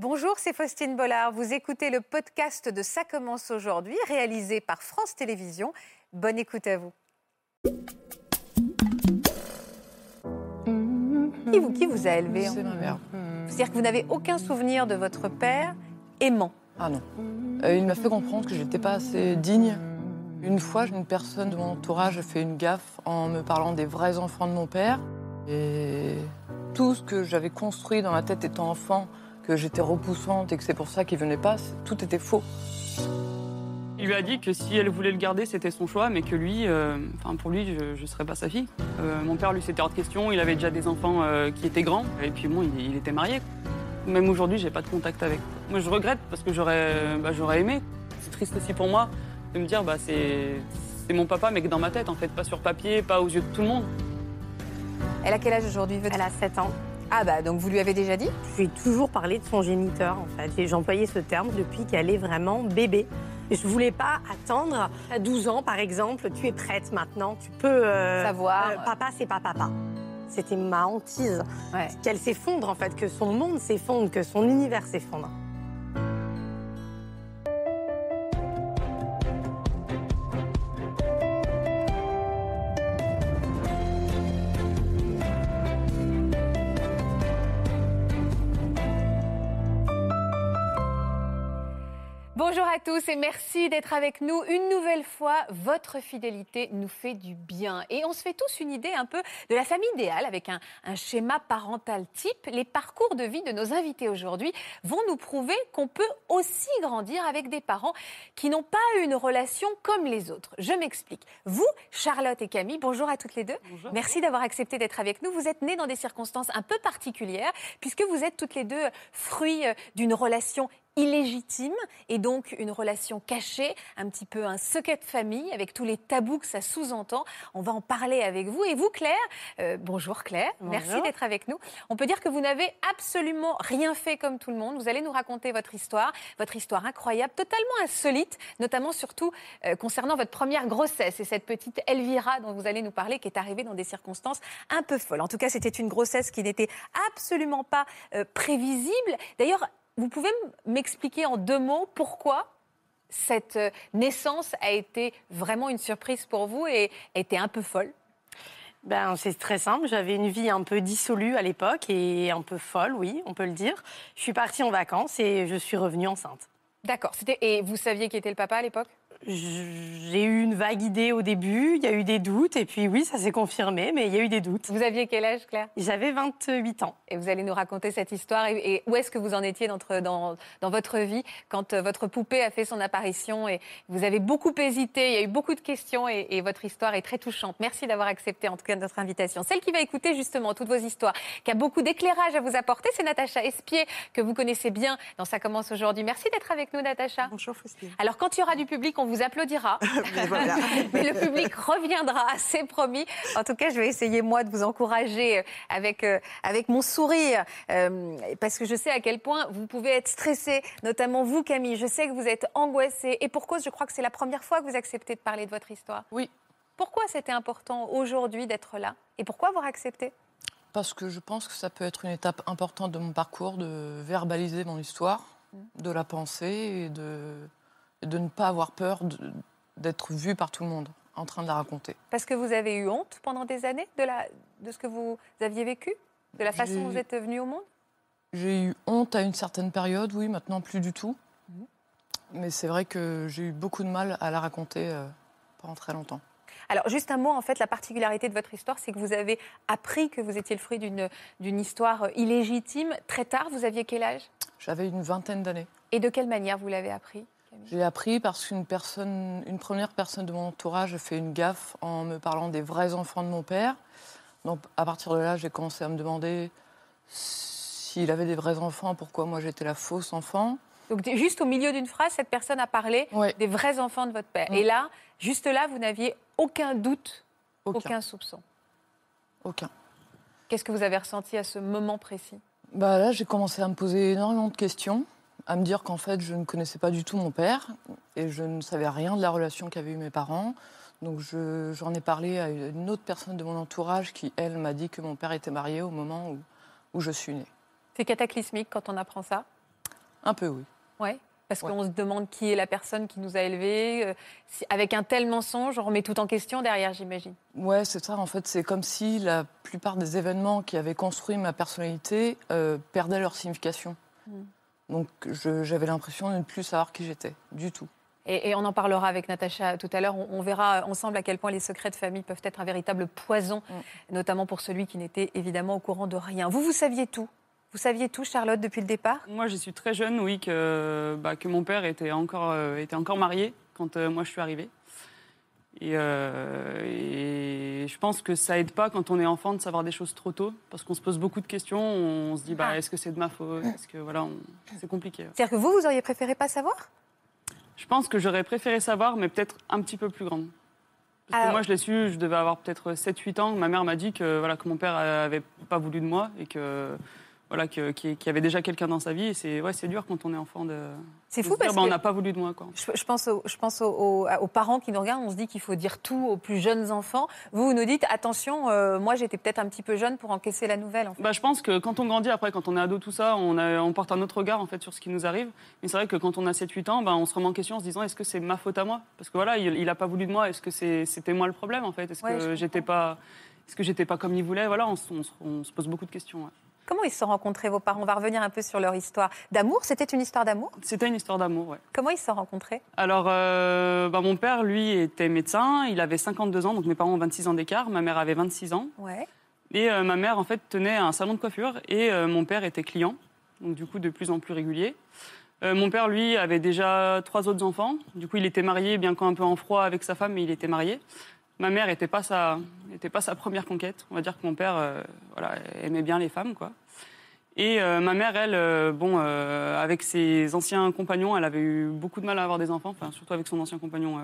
Bonjour, c'est Faustine Bollard. Vous écoutez le podcast de Ça commence aujourd'hui, réalisé par France Télévisions. Bonne écoute à vous. Qui vous, qui vous a élevé C'est ma mère. C'est-à-dire que vous n'avez aucun souvenir de votre père aimant. Ah non. Euh, il m'a fait comprendre que je n'étais pas assez digne. Une fois, une personne de mon entourage a fait une gaffe en me parlant des vrais enfants de mon père. Et tout ce que j'avais construit dans ma tête étant enfant, que j'étais repoussante et que c'est pour ça qu'il venait pas, tout était faux. Il lui a dit que si elle voulait le garder, c'était son choix, mais que lui, euh, enfin pour lui, je ne serais pas sa fille. Euh, mon père, lui, c'était hors de question. Il avait déjà des enfants euh, qui étaient grands, et puis bon, il, il était marié. Même aujourd'hui, j'ai pas de contact avec. Moi, je regrette parce que j'aurais, bah, j'aurais aimé. C'est triste aussi pour moi de me dire, bah c'est, c'est mon papa, mais que dans ma tête, en fait, pas sur papier, pas aux yeux de tout le monde. Elle a quel âge aujourd'hui Elle a 7 ans. Ah bah donc vous lui avez déjà dit? Je lui ai toujours parlé de son géniteur, en fait. Et J'employais ce terme depuis qu'elle est vraiment bébé. Et je voulais pas attendre à 12 ans, par exemple, tu es prête maintenant, tu peux euh, Savoir. euh, papa, c'est pas papa. C'était ma hantise. Ouais. Qu'elle s'effondre, en fait, que son monde s'effondre, que son univers s'effondre. Bonjour à tous et merci d'être avec nous. Une nouvelle fois, votre fidélité nous fait du bien. Et on se fait tous une idée un peu de la famille idéale avec un, un schéma parental type. Les parcours de vie de nos invités aujourd'hui vont nous prouver qu'on peut aussi grandir avec des parents qui n'ont pas une relation comme les autres. Je m'explique. Vous, Charlotte et Camille, bonjour à toutes les deux. Bonjour. Merci d'avoir accepté d'être avec nous. Vous êtes nés dans des circonstances un peu particulières puisque vous êtes toutes les deux fruits euh, d'une relation illégitime et donc une relation cachée, un petit peu un secret de famille avec tous les tabous que ça sous-entend. On va en parler avec vous. Et vous, Claire, euh, bonjour Claire, merci d'être avec nous. On peut dire que vous n'avez absolument rien fait comme tout le monde. Vous allez nous raconter votre histoire, votre histoire incroyable, totalement insolite, notamment surtout euh, concernant votre première grossesse et cette petite Elvira dont vous allez nous parler qui est arrivée dans des circonstances un peu folles. En tout cas, c'était une grossesse qui n'était absolument pas euh, prévisible. D'ailleurs, vous pouvez m'expliquer en deux mots pourquoi cette euh, naissance a été vraiment une surprise pour vous et été un peu folle? Ben, c'est très simple. J'avais une vie un peu dissolue à l'époque et un peu folle, oui, on peut le dire. Je suis partie en vacances et je suis revenue enceinte. D'accord. Et vous saviez qui était le papa à l'époque? J'ai eu une vague idée au début, il y a eu des doutes, et puis oui, ça s'est confirmé, mais il y a eu des doutes. Vous aviez quel âge, Claire? J'avais 28 ans. Et vous allez nous raconter cette histoire et, et où est-ce que vous en étiez dans, dans, dans votre vie quand euh, votre poupée a fait son apparition et vous avez beaucoup hésité, il y a eu beaucoup de questions et, et votre histoire est très touchante. Merci d'avoir accepté en tout cas notre invitation. Celle qui va écouter justement toutes vos histoires, qui a beaucoup d'éclairage à vous apporter, c'est Natacha Espier que vous connaissez bien dans Ça commence aujourd'hui. Merci d'être avec nous, Natacha. Bonjour Faustine. Alors, quand il y aura du public, on vous applaudira. Mais voilà. Mais le public reviendra, c'est promis. En tout cas, je vais essayer, moi, de vous encourager euh, avec, euh, avec mon sourire. euh, parce que je sais à quel point vous pouvez être stressé, notamment vous, Camille. Je sais que vous êtes angoissée. Et pour cause, je crois que c'est la première fois que vous acceptez de parler de votre histoire. Oui, Pourquoi c'était important aujourd'hui d'être là Et pourquoi avoir accepté? Parce que je pense que ça peut être une étape importante de mon parcours de verbaliser mon histoire, de la penser et de, de ne pas avoir peur d'être vue par tout le monde en train de la raconter. Parce que vous avez eu honte pendant des années de, la, de ce que vous aviez vécu De la façon dont vous êtes venu au monde? J'ai eu honte à une certaine période, oui, maintenant plus du tout. Mhm. Mais c'est vrai que j'ai eu beaucoup de mal à la raconter euh, pendant très longtemps. Alors, juste un mot, en fait, la particularité de votre histoire, c'est que vous avez appris que vous étiez le fruit d'une histoire illégitime très tard. Vous aviez quel âge? J'avais une vingtaine d'années. Et de quelle manière vous l'avez appris? J'ai appris parce qu'une personne, une première personne de mon entourage a fait une gaffe en me parlant des vrais enfants de mon père. Donc à partir de là, j'ai commencé à me demander s'il avait des vrais enfants, pourquoi moi j'étais la fausse enfant. Donc, juste au milieu d'une phrase, cette personne a parlé Ouais, des vrais enfants de votre père. Mm. Et là, juste là, vous n'aviez aucun doute, aucun, aucun. soupçon. aucun. Qu'est-ce que vous avez ressenti à ce moment précis? Bah là, j'ai commencé à me poser énormément de questions, à me dire qu'en fait, je ne connaissais pas du tout mon père et je ne savais rien de la relation qu'avaient eu mes parents. Donc je- j'en ai parlé à une autre personne de mon entourage qui, elle, m'a dit que mon père était marié au moment où, où je suis née. C'est cataclysmique quand on apprend ça? Un peu, oui. Ouais. Parce Ouais. qu'on se demande qui est la personne qui nous a élevés. euh, avec un tel mensonge, on remet tout en question derrière, j'imagine. Ouais, c'est ça. En fait, c'est comme si la plupart des événements qui avaient construit ma personnalité euh, perdaient leur signification. Mm. Donc, j'avais l'impression de ne plus savoir qui j'étais, du tout. Et, et on en parlera avec Natacha tout à l'heure. On, on verra ensemble à quel point les secrets de famille peuvent être un véritable poison, notamment pour celui qui n'était évidemment au courant de rien. Vous, vous saviez tout Vous saviez tout, Charlotte, depuis le départ? Moi, je suis très jeune, oui, que, bah, que mon père était encore, euh, était encore marié quand euh, moi je suis arrivée. Et, euh, et je pense que ça aide pas quand on est enfant de savoir des choses trop tôt, parce qu'on se pose beaucoup de questions. On se dit, bah, Ah. est-ce que c'est de ma faute? Est-ce que voilà, on- c'est compliqué. C'est-à-dire que vous, vous auriez préféré pas savoir? Je pense que j'aurais préféré savoir, mais peut-être un petit peu plus grande. Parce que Alors- moi, je l'ai su, je devais avoir peut-être 7-8 ans. Ma mère m'a dit que, voilà, que mon père avait pas voulu de moi et que, voilà, que- y avait déjà quelqu'un dans sa vie. Et c'est ouais, c'est dur quand on est enfant de. C'est fou se dire, parce bah, on que n'a pas voulu de moi. Quoi. je, je pense, aux, je pense aux, parents qui nous regardent. On se dit qu'il faut dire tout aux plus jeunes enfants. Vous, vous nous dites attention, euh, moi j'étais peut-être un petit peu jeune pour encaisser la nouvelle. En fait. Bah, je pense que quand on grandit, après, quand on est ado, tout ça, on, a- on porte un autre regard en fait, sur ce qui nous arrive. Mais c'est vrai que quand on a 7-8 ans, bah, on se remet en question en se disant est-ce que c'est ma faute à moi? Parce que voilà, il n'a pas voulu de moi. Est-ce que c'était moi le problème en fait? Est-ce Ouais, que j'étais pas. Est-ce que j'étais pas comme il voulait? Voilà, on, se- on se- on se pose beaucoup de questions. ouais. Comment ils se sont rencontrés, vos parents? On va revenir un peu sur leur histoire d'amour. C'était une histoire d'amour? C'était une histoire d'amour, ouais. Comment ils se sont rencontrés? Alors, euh, bah, mon père, lui, était médecin. Il avait 52 ans, donc mes parents ont 26 ans d'écart. Ma mère avait 26 ans. Ouais. Et euh, ma mère, en fait, tenait un salon de coiffure et euh, mon père était client, donc du coup de plus en plus régulier. Euh, mon père, lui, avait déjà trois autres enfants. Du coup, il était marié, bien qu'un peu en froid avec sa femme, mais il était marié. Ma mère n'était pas, sa- était pas sa première conquête. On va dire que mon père euh, voilà, aimait bien les femmes, quoi. Et euh, ma mère, elle, euh, bon, avec ses anciens compagnons, elle avait eu beaucoup de mal à avoir des enfants, enfin, surtout avec son ancien compagnon,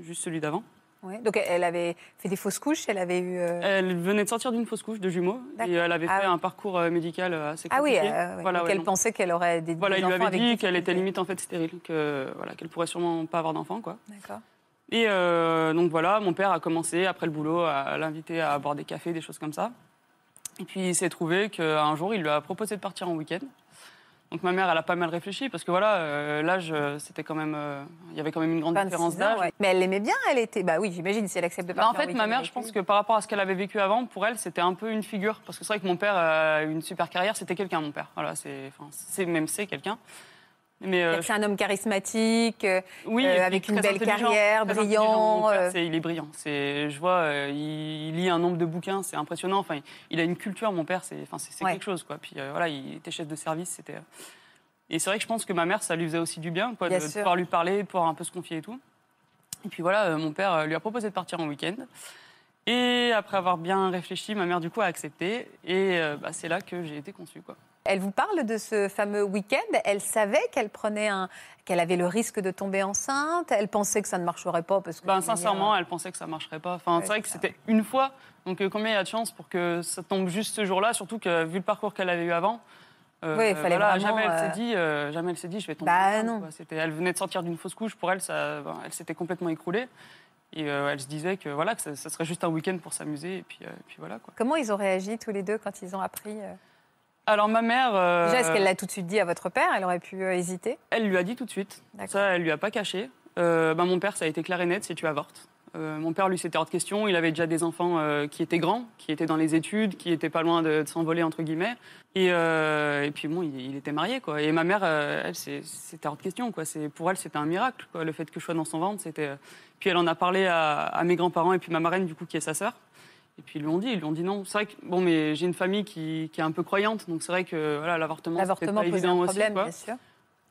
juste celui d'avant. Ouais. Donc elle avait fait des fausses couches, elle avait eu. Elle venait de sortir d'une fausse couche de jumeaux et elle avait Ah fait oui. un parcours médical assez Ah oui, compliqué. euh, ouais. Voilà, donc ouais, elle donc- pensait qu'elle aurait des, Voilà, des il lui avait dit qu'elle était limite en fait stérile, que voilà, qu'elle pourrait sûrement pas avoir d'enfant quoi. D'accord. Et euh, donc voilà, mon père a commencé après le boulot à l'inviter à boire des cafés, des choses comme ça. Et puis il s'est trouvé qu'un jour il lui a proposé de partir en week-end. Donc ma mère, elle a pas mal réfléchi parce que voilà, euh, l'âge, euh, c'était quand même, euh, il y avait quand même une grande 26 différence d'âge. ouais. Mais elle l'aimait bien, elle était. Bah oui, j'imagine si elle accepte de Bah, partir. en fait, ma mère, je pense que par rapport à ce qu'elle avait vécu avant, pour elle, c'était un peu une figure. Parce que c'est vrai que mon père a eu une super carrière, c'était quelqu'un, mon père. Voilà, c'est, enfin, c'est même c'est quelqu'un. Mais euh, C'est un homme charismatique, euh, oui, euh, avec une belle carrière, brillant, père, il est brillant. C'est, je vois, il, il lit un nombre de bouquins, c'est impressionnant. Enfin, il, il a une culture, mon père, c'est, enfin, c'est, c'est Ouais. quelque chose, quoi. Puis voilà, il était chef de service, c'était. Et c'est vrai que je pense que ma mère, ça lui faisait aussi du bien, quoi, Bien de, pouvoir lui parler, de pouvoir un peu se confier et tout. Et puis voilà, mon père lui a proposé de partir en week-end. Et après avoir bien réfléchi, ma mère du coup a accepté. Et euh, bah, c'est là que j'ai été conçue, quoi. Elle vous parle de ce fameux week-end. Elle savait qu'elle prenait un, qu'elle avait le risque de tomber enceinte. Elle pensait que ça ne marcherait pas parce que. Ben, manière, sincèrement, elle pensait que ça marcherait pas. Enfin, Ouais, c'est vrai que c'était une fois. Donc, euh, combien il y a de chances pour que ça tombe juste ce jour-là? Surtout que, vu le parcours qu'elle avait eu avant, euh, Oui, il fallait voilà, vraiment, jamais elle s'est dit, euh, jamais elle s'est dit, je vais tomber. Bah, enceinte, non. quoi. C'était, elle venait de sortir d'une fausse couche. Pour elle, ça, ben, elle s'était complètement écroulée. Et euh, elle se disait que voilà, que ça, ça serait juste un week-end pour s'amuser. Et puis, euh, puis voilà quoi. Comment ils ont réagi tous les deux quand ils ont appris euh? Alors ma mère, Déjà, est-ce qu'elle l'a tout de suite dit à votre père? Elle aurait pu hésiter? Elle lui a dit tout de suite. Ça, elle lui a pas caché. Bah, mon père, ça a été clair et net, c'est tu avortes. Euh, mon père, lui, c'était hors de question. Il avait déjà des enfants euh, qui étaient grands, qui étaient dans les études, qui étaient pas loin de, de s'envoler, entre guillemets. Et, euh, et puis, bon, il, il était marié, quoi. Et ma mère, elle, c'était hors de question, quoi. Pour elle, c'était un miracle, quoi. Le fait que je sois dans son ventre, c'était... Puis elle en a parlé à, à mes grands-parents et puis ma marraine, du coup, qui est sa sœur. Et puis ils lui ont dit, ils lui ont dit non. C'est vrai que bon, mais j'ai une famille qui, qui est un peu croyante, donc c'est vrai que voilà, l'avortement, c'est pas évident un aussi, quoi. bien sûr.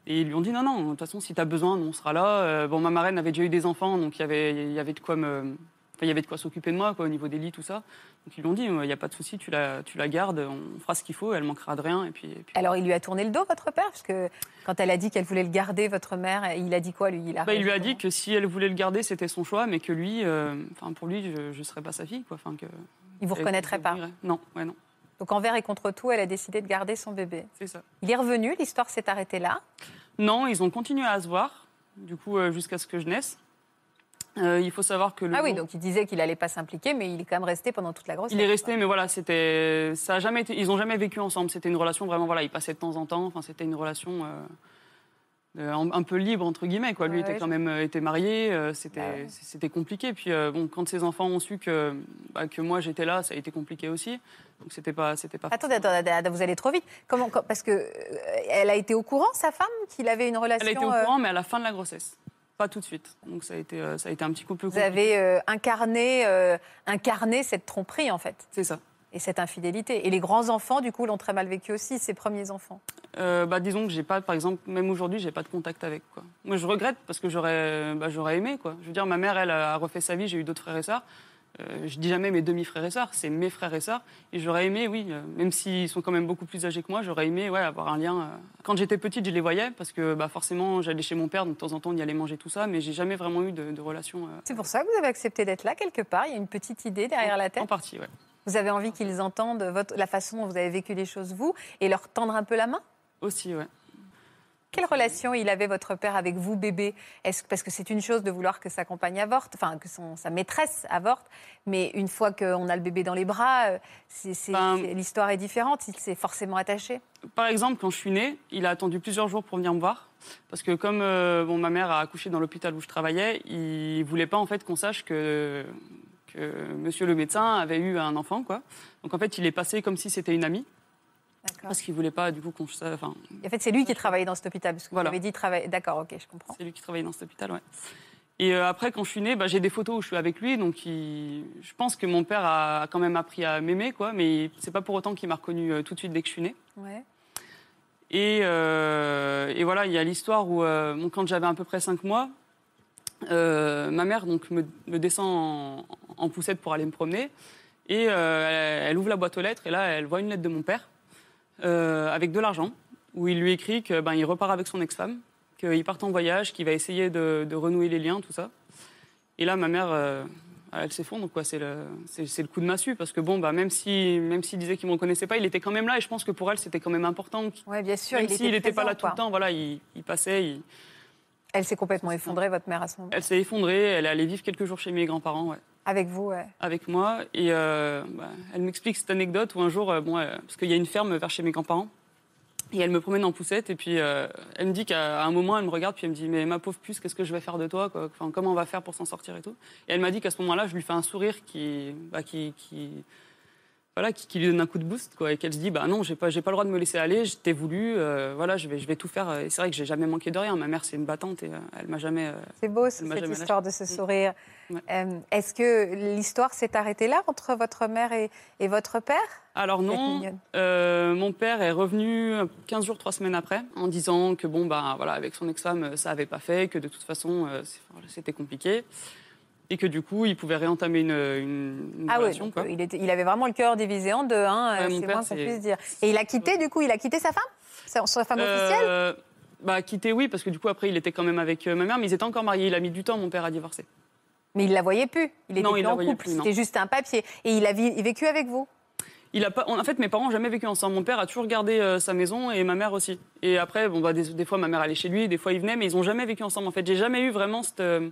Et ils lui ont dit non, non, de toute façon, si tu as besoin, on sera là. Euh, bon, ma marraine avait déjà eu des enfants, donc il y avait, il y avait de quoi me. Il y avait de quoi s'occuper de moi, quoi, au niveau des lits, tout ça. Donc ils lui ont dit, il n'y a pas de souci, tu la, tu la gardes, on fera ce qu'il faut, elle manquera de rien. Et puis, et puis- Alors, il lui a tourné le dos, votre père? Parce que quand elle a dit qu'elle voulait le garder, votre mère, il a dit quoi, lui? Il a, Bah, il lui a dit que si elle voulait le garder, c'était son choix, mais que lui, euh, pour lui, je ne serais pas sa fille, quoi. Que. Il vous reconnaîtrait pas? Non, ouais, non, Donc, envers et contre tout, elle a décidé de garder son bébé. c'est ça. Il est revenu, l'histoire s'est arrêtée là. Non, ils ont continué à se voir, du coup, euh, jusqu'à ce que je naisse. Euh, il faut savoir que le Ah oui, donc il disait qu'il allait pas s'impliquer, mais il est quand même resté pendant toute la grossesse. Il est resté, mais voilà, c'était, ça a jamais été, ils ont jamais vécu ensemble. C'était une relation vraiment, voilà, ils passaient de temps en temps. Enfin, c'était une relation, euh, un, un peu libre entre guillemets quoi. Lui Ouais, était je- quand même euh, était marié, euh, c'était Bah ouais. c'était compliqué. Puis euh, bon, quand ses enfants ont su que bah, que moi j'étais là, ça a été compliqué aussi. Donc c'était pas c'était pas. Attendez, attendez, vous allez trop vite. Comment, co- parce que euh, elle a été au courant, sa femme, qu'il avait une relation. Elle a été au euh, courant, mais à la fin de la grossesse, pas tout de suite. Donc ça a été euh, ça a été un petit peu plus Vous compliqué. avez euh, incarné, euh, incarné cette tromperie en fait C'est ça. Et cette infidélité. Et les grands enfants, du coup, l'ont très mal vécu aussi, ces premiers enfants. Euh, bah, disons que j'ai pas, par exemple, même aujourd'hui, j'ai pas de contact avec. Quoi. Moi, je regrette parce que j'aurais, bah, j'aurais aimé. Quoi. Je veux dire, ma mère, elle a refait sa vie. J'ai eu d'autres frères et sœurs. Euh, je dis jamais mes demi-frères et sœurs, c'est mes frères et sœurs. Et j'aurais aimé, oui, euh, même s'ils sont quand même beaucoup plus âgés que moi, j'aurais aimé ouais, avoir un lien. euh. Quand j'étais petite, je les voyais parce que bah, forcément, j'allais chez mon père, donc de temps en temps, on y allait manger tout ça, mais j'ai jamais vraiment eu de, de relation. C'est pour ça que vous avez accepté d'être là quelque part. Il y a une petite idée derrière la tête. En partie, ouais. Vous avez envie qu'ils entendent votre, la façon dont vous avez vécu les choses, vous, et leur tendre un peu la main? Aussi, ouais. Quelle relation il avait, votre père, avec vous, bébé? Est-ce, Parce que c'est une chose de vouloir que sa compagne avorte, enfin, que son, sa maîtresse avorte, mais une fois qu'on a le bébé dans les bras, euh, Ben- l'histoire est différente. Il s'est forcément attaché? Par exemple, quand je suis née, il a attendu plusieurs jours pour venir me voir. Parce que comme euh, bon, ma mère a accouché dans l'hôpital où je travaillais, il voulait pas en fait qu'on sache que, que monsieur le médecin avait eu un enfant. Quoi. Donc en fait, il est passé comme si c'était une amie. Parce qu'il voulait pas du coup qu'on sache. Enfin, En fait, c'est lui qui travaillait dans cet hôpital, parce que Voilà. vous avez dit travailler. D'accord, ok, je comprends. c'est lui qui travaillait dans cet hôpital, ouais. Et euh, après, quand je suis née, bah, j'ai des photos où je suis avec lui. Donc il- je pense que mon père a quand même appris à m'aimer, quoi. Mais c'est pas pour autant qu'il m'a reconnu euh, tout de suite dès que je suis née. Ouais. Et, euh, et voilà, il y a l'histoire où, bon, quand j'avais à peu près 5 mois, ma mère donc, me, me descend en, en poussette pour aller me promener. Et euh, elle, elle ouvre la boîte aux lettres et là, elle voit une lettre de mon père euh, avec de l'argent, où il lui écrit qu'il ben, il repart avec son ex-femme, qu'il part en voyage, qu'il va essayer de, de renouer les liens, tout ça. Et là, ma mère, euh, elle s'effondre, quoi. C'est le, c'est, c'est le coup de massue, parce que bon, bah, même si, même s'il disait qu'il me reconnaissait pas, il était quand même là, et je pense que pour elle, c'était quand même important. Ouais, bien sûr. même il s'il n'était pas là tout le temps, voilà, il, il passait, il- Elle s'est complètement effondrée, votre mère, à ce moment. elle s'est effondrée, elle est allée vivre quelques jours chez mes grands-parents, ouais, Avec vous, ouais. avec moi. Et euh, bah, elle m'explique cette anecdote où un jour, euh, bon, euh, parce qu'il y a une ferme vers chez mes grands-parents, et elle me promène en poussette, et puis elle me dit qu'à un moment, elle me regarde, puis elle me dit, mais ma pauvre puce, qu'est-ce que je vais faire de toi enfin, Comment on va faire pour s'en sortir et tout Et elle m'a dit qu'à ce moment-là, je lui fais un sourire qui, bah, qui, qui, voilà, qui, qui lui donne un coup de boost, quoi, et qu'elle se dit, bah non, j'ai pas, j'ai pas le droit de me laisser aller, je t'ai voulu, euh, voilà, je vais, je vais tout faire. Et c'est vrai que j'ai jamais manqué de rien. Ma mère, c'est une battante, et euh, elle m'a jamais. euh, C'est beau, cette histoire de ce sourire. Ouais. Euh, Est-ce que l'histoire s'est arrêtée là entre votre mère et, et votre père? Alors non, mon père est revenu 15 jours, 3 semaines après, en disant que bon, bah, voilà, avec son ex-femme, ça avait pas fait, que de toute façon, c'était compliqué. Et que du coup, il pouvait réentamer une, une, une Ah oui, relation. donc, quoi. euh, il, était- il avait vraiment le cœur divisé en deux, hein, Ouais, euh, c'est moins qu'on puisse dire. Et il a quitté, du coup, il a quitté sa femme? Sa sa femme officielle? Euh, bah, quitter, oui, parce que du coup, après, il était quand même avec ma mère, mais ils étaient encore mariés. Il a mis du temps, mon père, à divorcer. Mais il la voyait plus. Il était Non, plus il en couple. C'était juste un papier. Et il a vécu avec vous? Il a pas, en fait, mes parents n'ont jamais vécu ensemble. Mon père a toujours gardé euh, sa maison et ma mère aussi. Et après, bon, bah, des, des fois, ma mère allait chez lui, des fois, il venait, mais ils n'ont jamais vécu ensemble. En fait, j'ai jamais eu vraiment cette, euh,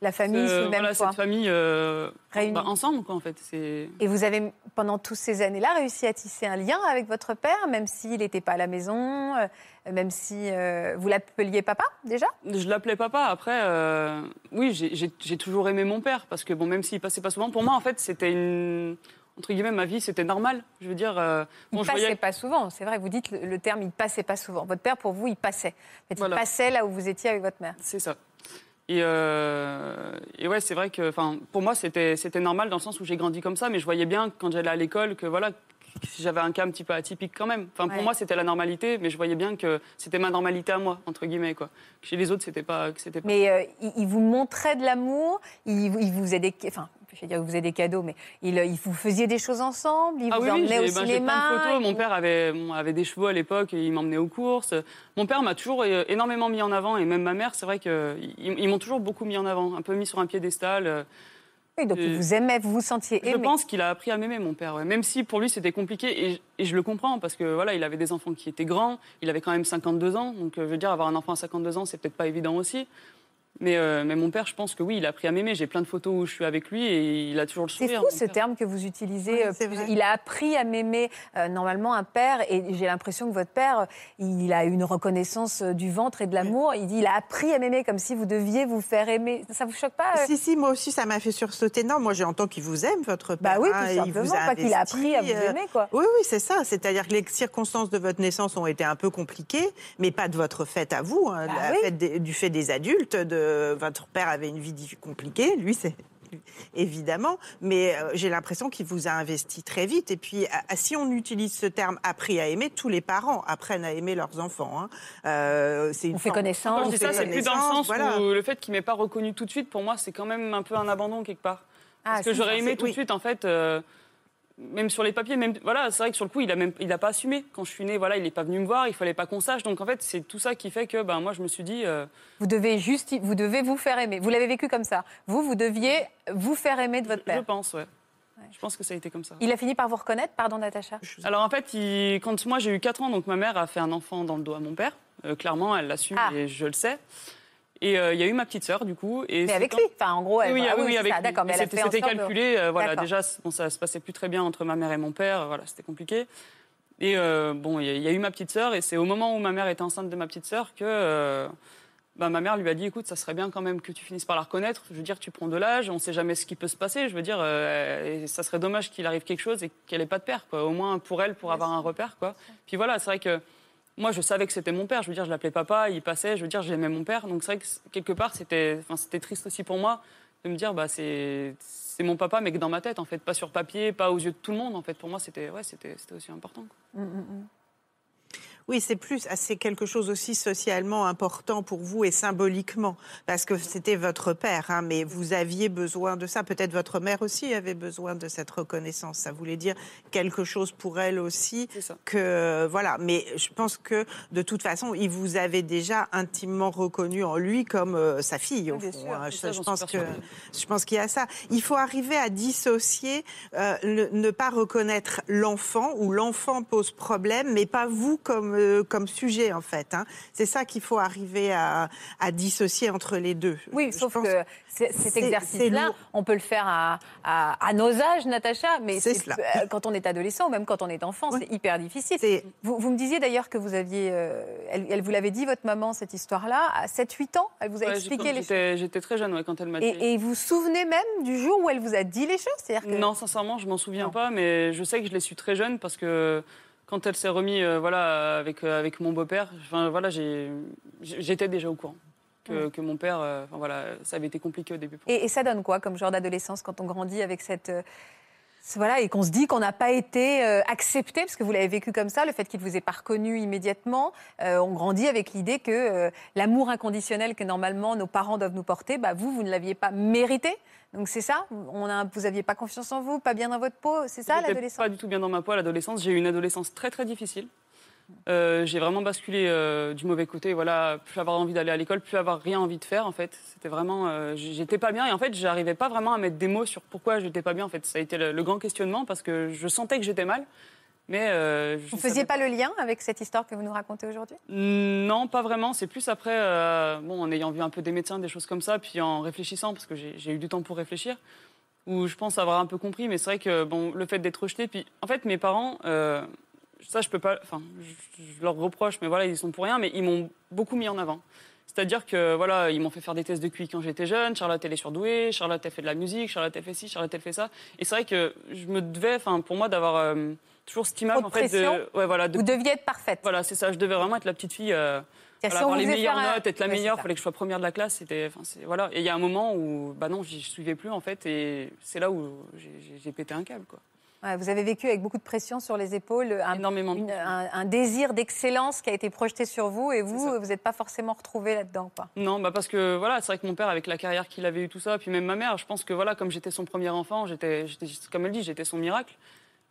La famille sous le même voilà, toit. cette famille euh, Réunie. bah, ensemble, quoi, en fait. Et vous avez, pendant toutes ces années-là, réussi à tisser un lien avec votre père, même s'il n'était pas à la maison, euh, même si euh, vous l'appeliez papa, déjà? Je l'appelais papa. Après, euh, oui, j'ai- toujours aimé mon père parce que bon, même s'il passait pas souvent, pour moi, en fait, c'était une entre guillemets ma vie, c'était normal. Je veux dire, euh, bon, Il je passait voyais. pas souvent, c'est vrai, vous dites le, le terme il passait pas souvent. Votre père, pour vous, il passait. En fait, Voilà. Il passait là où vous étiez avec votre mère. C'est ça. Et, euh, et ouais, c'est vrai que, pour moi, c'était normal dans le sens où j'ai grandi comme ça, mais je voyais bien quand j'allais à l'école que voilà, j'avais un cas un petit peu atypique quand même. Enfin, Ouais. pour moi, c'était la normalité, mais je voyais bien que c'était ma normalité à moi entre guillemets quoi. Chez les autres, c'était pas, que c'était pas. Mais euh, il, vous montrait de l'amour, il, il vous faisait des, enfin, je vais dire, vous faisait des cadeaux, mais il, il vous faisiez des choses ensemble, il Ah vous oui, emmenait au ben, j'ai cinéma. plein de photos. il Mon père avait, bon, avait des chevaux à l'époque et il m'emmenait aux courses. Mon père m'a toujours euh, énormément mis en avant et même ma mère, c'est vrai qu'ils ils m'ont toujours beaucoup mis en avant, un peu mis sur un piédestal. euh. Oui, donc il Euh, vous aimait, vous vous sentiez Je aimé. pense qu'il a appris à m'aimer, mon père. ouais. Même si pour lui c'était compliqué et, je- et je le comprends parce que voilà, il avait des enfants qui étaient grands. Il avait quand même 52 ans, donc euh, je veux dire avoir un enfant à 52 ans, c'est peut-être pas évident aussi. Mais, euh, mais mon père, je pense que oui, il a appris à m'aimer. J'ai plein de photos où je suis avec lui et il a toujours le C'est sourire. fou mon ce père. terme que vous utilisez. Oui, euh, c'est plus- il a appris à m'aimer. euh, normalement, un père, et j'ai l'impression que votre père, euh, il a une reconnaissance euh, du ventre et de l'amour. Il dit il a appris à m'aimer comme si vous deviez vous faire aimer. Ça vous choque pas euh Si, si, moi aussi, ça m'a fait sursauter. Non, moi, j'entends qu'il vous aime, votre père. Bah oui, hein, tout et il vous simplement. a Pas qu'il a appris à vous euh, aimer, quoi. Oui, oui, c'est ça. C'est-à-dire que les circonstances de votre naissance ont été un peu compliquées, mais pas de votre fait à vous, hein, Bah la oui. fête des- du fait des adultes. De, votre père avait une vie compliquée, lui, c'est évidemment, mais euh, j'ai l'impression qu'il vous a investi très vite. Et puis, à- à- si on utilise ce terme appris à aimer, tous les parents apprennent à aimer leurs enfants. hein. Euh, c'est une On fait connaissance. Quand je dis ça, c'est plus dans le sens voilà. où le fait qu'il m'ait pas reconnu tout de suite, pour moi, c'est quand même un peu un abandon quelque part. Ah, Parce que j'aurais aimé tout oui. de suite, en fait, euh, même sur les papiers, même voilà, c'est vrai que sur le coup, il a même, il a pas assumé. Quand je suis née, voilà, il n'est pas venu me voir, il fallait pas qu'on sache. Donc en fait, c'est tout ça qui fait que, ben moi, je me suis dit, euh, Vous devez juste, vous devez vous faire aimer. Vous l'avez vécu comme ça. Vous, vous deviez vous faire aimer de votre je père. pense, ouais. Je pense que ça a été comme ça. Il a fini par vous reconnaître, pardon Natacha? Alors en fait, il- quand moi j'ai eu 4 ans, donc ma mère a fait un enfant dans le dos à mon père. Euh, clairement, elle l'assume Ah. et je le sais. Et euh, il y a eu ma petite sœur, du coup. Et Mais avec quand- lui. Enfin, en gros, elle. Oui, oui, ah oui, oui, avec ça, lui. D'accord, mais C'était de- calculé. euh, voilà, déjà, bon, ça se passait plus très bien entre ma mère et mon père. Voilà, c'était compliqué. Et euh, bon, il y, a- il y a eu ma petite sœur, et c'est au moment où ma mère était enceinte de ma petite sœur que euh, bah, ma mère lui a dit écoute, ça serait bien quand même que tu finisses par la reconnaître. Je veux dire, tu prends de l'âge, on ne sait jamais ce qui peut se passer. Je veux dire, et ça serait dommage qu'il arrive quelque chose et qu'elle n'ait pas de père, quoi. Au moins pour elle, pour avoir un repère, quoi. Puis voilà, c'est vrai que moi, je savais que c'était mon père. Je veux dire, je l'appelais papa, il passait. Je veux dire, j'aimais mon père. Donc c'est vrai que quelque part, c'était, triste aussi pour moi de me dire, bah, c'est, mon papa, mais que dans ma tête, en fait, pas sur papier, pas aux yeux de tout le monde. En fait, pour moi, c'était, ouais, c'était, aussi important. quoi. Oui, c'est plus, ah, c'est quelque chose aussi socialement important pour vous et symboliquement, parce que c'était votre père, hein, mais vous aviez besoin de ça. Peut-être votre mère aussi avait besoin de cette reconnaissance. Ça voulait dire quelque chose pour elle aussi. Que voilà, mais je pense que de toute façon, il vous avait déjà intimement reconnu en lui comme euh, sa fille au Oui, fond. sûr, hein. Je, ça, je j'en pense que je pense qu'il y a ça. Il faut arriver à dissocier, euh, le- ne pas reconnaître l'enfant ou l'enfant pose problème, mais pas vous comme, euh, comme sujet en fait. hein. C'est ça qu'il faut arriver à, à dissocier entre les deux. Oui, Je sauf pense- que cet exercice-là, on peut le faire à, à- à nos âges, Natacha, mais euh, quand on est adolescent ou même quand on est enfant, Oui. c'est hyper difficile. Vous, vous me disiez d'ailleurs que vous aviez, euh, elle, elle vous l'avait dit, votre maman, cette histoire-là, à 7-8 ans, elle vous a Ouais, expliqué les choses. j'étais, très jeune ouais, quand elle m'a dit. Et, et vous vous souvenez même du jour où elle vous a dit les choses? C'est-à-dire que- Non, sincèrement, je m'en souviens Non. pas, mais je sais que je l'ai su très jeune parce que quand elle s'est remise euh, voilà, avec, euh, avec mon beau-père, voilà, j'étais déjà au courant que, que mon père, euh, voilà, ça avait été compliqué au début. Pour Et, et ça donne quoi comme genre d'adolescence quand on grandit avec cette. Voilà, et qu'on se dit qu'on n'a pas été euh, accepté, parce que vous l'avez vécu comme ça, le fait qu'il ne vous ait pas reconnu immédiatement. Euh, on grandit avec l'idée que euh, l'amour inconditionnel que normalement nos parents doivent nous porter, bah, vous, vous ne l'aviez pas mérité. Donc c'est ça on a, Vous n'aviez pas confiance en vous, pas bien dans votre peau, c'est ça l'adolescence Pas du tout bien dans ma peau à l'adolescence. J'ai eu une adolescence très très difficile. Euh, j'ai vraiment basculé euh, du mauvais côté. Voilà, plus avoir envie d'aller à l'école, plus avoir rien envie de faire. En fait, c'était vraiment, euh, j'étais pas bien et en fait, j'arrivais pas vraiment à mettre des mots sur pourquoi j'étais pas bien. En fait, ça a été le, le grand questionnement parce que je sentais que j'étais mal, mais euh, Vous ne savais faisiez pas le lien avec cette histoire que vous nous racontez aujourd'hui? Non, pas vraiment. C'est plus après, euh, bon, en ayant vu un peu des médecins, des choses comme ça, puis en réfléchissant, parce que j'ai j'ai eu du temps pour réfléchir, où je pense avoir un peu compris. Mais c'est vrai que bon, le fait d'être rejeté, puis en fait, mes parents, euh, ça, je peux pas, enfin, je, je leur reproche, mais voilà, ils sont pour rien, mais ils m'ont beaucoup mis en avant. C'est-à-dire que voilà, ils m'ont fait faire des tests de QI quand j'étais jeune. Charlotte elle est surdouée, Charlotte elle fait de la musique, Charlotte elle fait ci, Charlotte elle fait ça. Et c'est vrai que je me devais, enfin, pour moi, d'avoir euh, toujours cette image en fait de, ouais, voilà, de Vous deviez être parfaite. voilà, c'est ça. Je devais vraiment être la petite fille. euh, voilà, si avoir les meilleures un- notes, être la Ouais, meilleure, il fallait que je sois première de la classe. C'était, voilà. Et il y a un moment où, bah non, j'y suivais plus en fait, et c'est là où j'ai pété un câble, quoi. Vous avez vécu avec beaucoup de pression sur les épaules, un, Énormément. de une- pression. un, un désir d'excellence qui a été projeté sur vous et vous, vous n'êtes pas forcément retrouvé là-dedans. Non, bah parce que voilà, c'est vrai que mon père, avec la carrière qu'il avait eu, tout ça, puis même ma mère, je pense que voilà, comme j'étais son premier enfant, j'étais- comme elle dit, j'étais son miracle.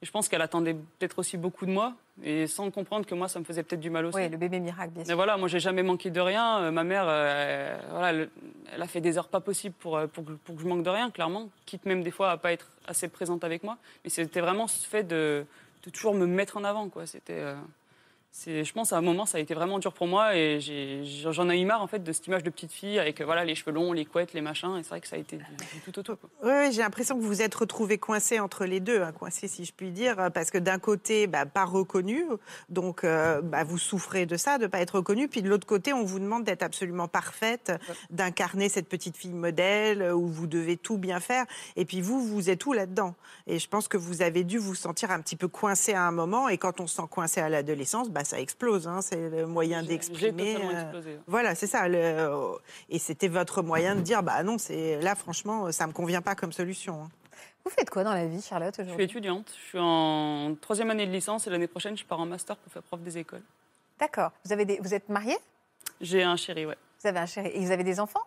Et je pense qu'elle attendait peut-être aussi beaucoup de moi, et sans comprendre que moi, ça me faisait peut-être du mal aussi. Oui, le bébé miracle, bien Mais sûr. voilà, moi j'ai jamais manqué de rien. Euh, ma mère, euh, voilà, elle, elle a fait des heures pas possibles pour, euh, pour, que- pour que je manque de rien, clairement. Quitte même des fois à pas être assez présente avec moi. Mais c'était vraiment ce fait de, de toujours me mettre en avant, quoi. C'était, euh, je pense à un moment, ça a été vraiment dur pour moi et j'en ai eu marre en fait de cette image de petite fille avec voilà les cheveux longs, les couettes, les machins. Et c'est vrai que ça a été du, du tout au quoi. Oui, oui, j'ai l'impression que vous vous êtes retrouvé coincé entre les deux, hein, coincé si je puis dire, parce que d'un côté, bah, pas reconnu, donc euh, bah, vous souffrez de ça, de pas être reconnu, puis de l'autre côté, on vous demande d'être absolument parfaite, d'incarner cette petite fille modèle où vous devez tout bien faire, et puis vous, vous êtes où là-dedans? Et je pense que vous avez dû vous sentir un petit peu coincé à un moment, et quand on se sent coincé à l'adolescence, bah, ça explose, hein, c'est le moyen d'exprimer. totalement euh, voilà, c'est ça. le- et c'était votre moyen de dire, bah non, c'est là, franchement, ça me convient pas comme solution. hein. Vous faites quoi dans la vie, Charlotte, Je suis étudiante, je suis en troisième année de licence et l'année prochaine je pars en master pour faire prof des écoles. D'accord. Vous, avez des... vous êtes mariée? J'ai un chéri, ouais. Vous avez un chéri et vous avez des enfants?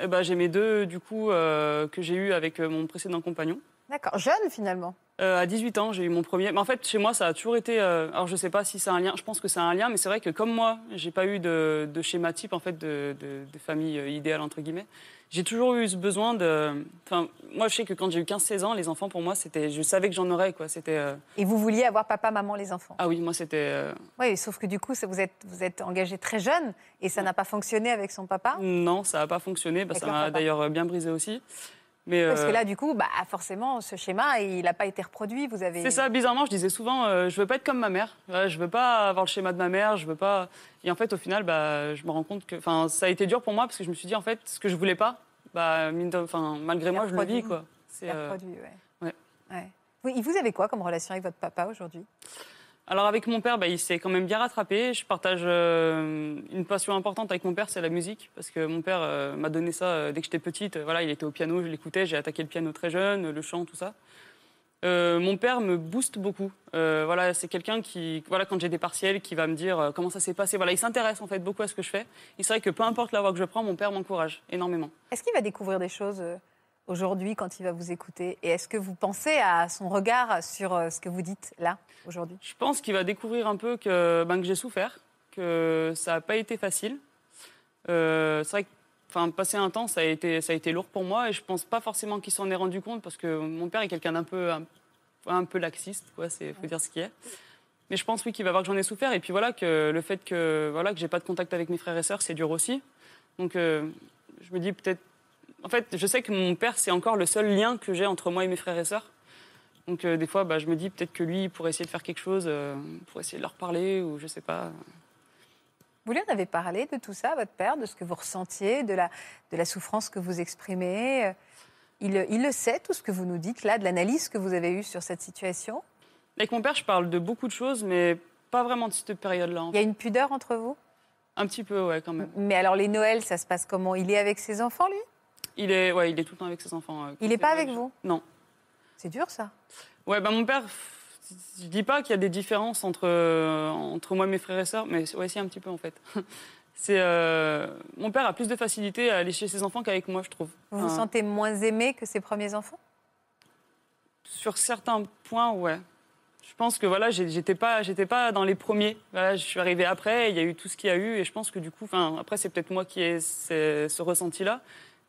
Eh ben, j'ai mes deux du coup euh, que j'ai eu avec euh, mon précédent compagnon. D'accord. Jeune, finalement. Euh, à 18 ans, j'ai eu mon premier. Mais en fait, chez moi, ça a toujours été. euh, Alors, je sais pas si c'est un lien. Je pense que c'est un lien, mais c'est vrai que comme moi, j'ai pas eu de, de schéma type en fait de, de, de famille euh, idéale entre guillemets. J'ai toujours eu ce besoin de. Enfin, moi, je sais que quand j'ai eu 15-16 ans, les enfants pour moi, c'était. Je savais que j'en aurais quoi. C'était. euh, Et vous vouliez avoir papa, maman, les enfants? Ah oui, moi, c'était. Oui, sauf que du coup, vous êtes, vous êtes engagé très jeune et ça n'a pas fonctionné avec son papa? Non, ça n'a pas fonctionné. Bah, ça m'a d'ailleurs bien brisé aussi. Mais Parce que euh, là, du coup, bah, forcément, ce schéma, il n'a pas été reproduit. Vous avez. C'est ça, bizarrement, je disais souvent, euh, je veux pas être comme ma mère. Voilà, je veux pas avoir le schéma de ma mère, je veux pas. Et en fait, au final, bah, je me rends compte que, enfin, ça a été dur pour moi parce que je me suis dit, en fait, ce que je voulais pas, bah, enfin, malgré moi, je le vis, quoi. C'est, euh, reproduit, ouais. ouais. Ouais. Oui, et vous avez quoi comme relation avec votre papa aujourd'hui? Alors avec mon père, bah, il s'est quand même bien rattrapé. Je partage euh, une passion importante avec mon père, c'est la musique, parce que mon père euh, m'a donné ça euh, dès que j'étais petite. Voilà, il était au piano, je l'écoutais, j'ai attaqué le piano très jeune, le chant, tout ça. Mon père me booste beaucoup. Voilà, c'est quelqu'un qui, voilà, quand j'ai des partiels, qui va me dire comment ça s'est passé. Voilà, il s'intéresse en fait beaucoup à ce que je fais. C'est vrai que peu importe la voie que je prends, mon père m'encourage énormément. Est-ce qu'il va découvrir des choses aujourd'hui quand il va vous écouter Et est-ce que vous pensez à son regard sur euh, ce que vous dites là, aujourd'hui? Je pense qu'il va découvrir un peu que, ben, que j'ai souffert, que ça n'a pas été facile. Euh, c'est vrai que enfin, passer un temps, ça a, été, ça a été lourd pour moi et je pense pas forcément qu'il s'en est rendu compte parce que mon père est quelqu'un d'un peu, un, un peu laxiste, il faut dire ce qui est. Mais je pense oui qu'il va voir que j'en ai souffert et puis voilà que le fait que voilà que j'ai pas de contact avec mes frères et sœurs, c'est dur aussi. Donc euh, je me dis peut-être, en fait, je sais que mon père c'est encore le seul lien que j'ai entre moi et mes frères et sœurs. Donc euh, des fois, bah, je me dis peut-être que lui il pourrait essayer de faire quelque chose, euh, pour essayer de leur parler ou je sais pas. Vous lui en avez parlé de tout ça, votre père, de ce que vous ressentiez, de la, de la souffrance que vous exprimez euh, il, il le sait, tout ce que vous nous dites là, de l'analyse que vous avez eue sur cette situation? Avec mon père, je parle de beaucoup de choses, mais pas vraiment de cette période-là. en Il y a une pudeur entre vous? Un petit peu, ouais, quand même. Mais alors les Noëls, ça se passe comment? Il est avec ses enfants, lui? Il est, ouais, il est tout le temps avec ses enfants. euh, Il n'est pas avec vous Non. C'est dur, ça. Ouais, bah mon père, je dis pas qu'il y a des différences entre, euh, entre moi et mes frères et sœurs, mais ouais, si un petit peu en fait. C'est euh, mon père a plus de facilité à aller chez ses enfants qu'avec moi, je trouve. Vous vous sentez moins aimé que ses premiers enfants? Sur certains points, ouais. Je pense que voilà, j'étais pas, j'étais pas dans les premiers. Voilà, je suis arrivée après. Il y a eu tout ce qu'il y a eu, et je pense que du coup, enfin, après, c'est peut-être moi qui ai ce, ce ressenti-là,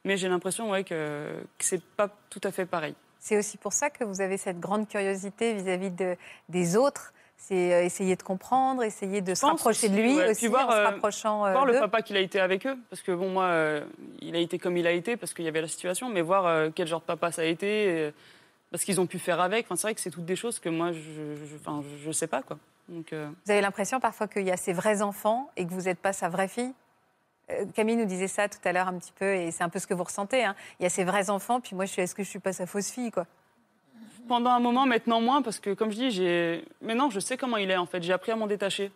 mais j'ai l'impression, ouais, que, que c'est pas tout à fait pareil. C'est aussi pour ça que vous avez cette grande curiosité vis-à-vis de, des autres. C'est euh, essayer de comprendre, essayer de se rapprocher de lui ouais. aussi, Puis voir, en se euh, rapprochant euh, voir le papa qu'il a été avec eux, parce que bon, moi, euh, il a été comme il a été, parce qu'il y avait la situation, mais voir euh, quel genre de papa ça a été, parce qu'ils ont pu faire avec. Enfin, c'est vrai que c'est toutes des choses que moi, je, je, enfin, je, je sais pas, quoi. Donc, Vous avez l'impression parfois qu'il y a ses vrais enfants et que vous n'êtes pas sa vraie fille? Camille nous disait ça tout à l'heure un petit peu, et c'est un peu ce que vous ressentez. hein. Il y a ses vrais enfants, puis moi, je suis, est-ce que je suis pas sa fausse fille, quoi? Pendant un moment, maintenant moins, parce que comme je dis, j'ai, maintenant, je sais comment il est. En fait, j'ai appris à m'en détacher.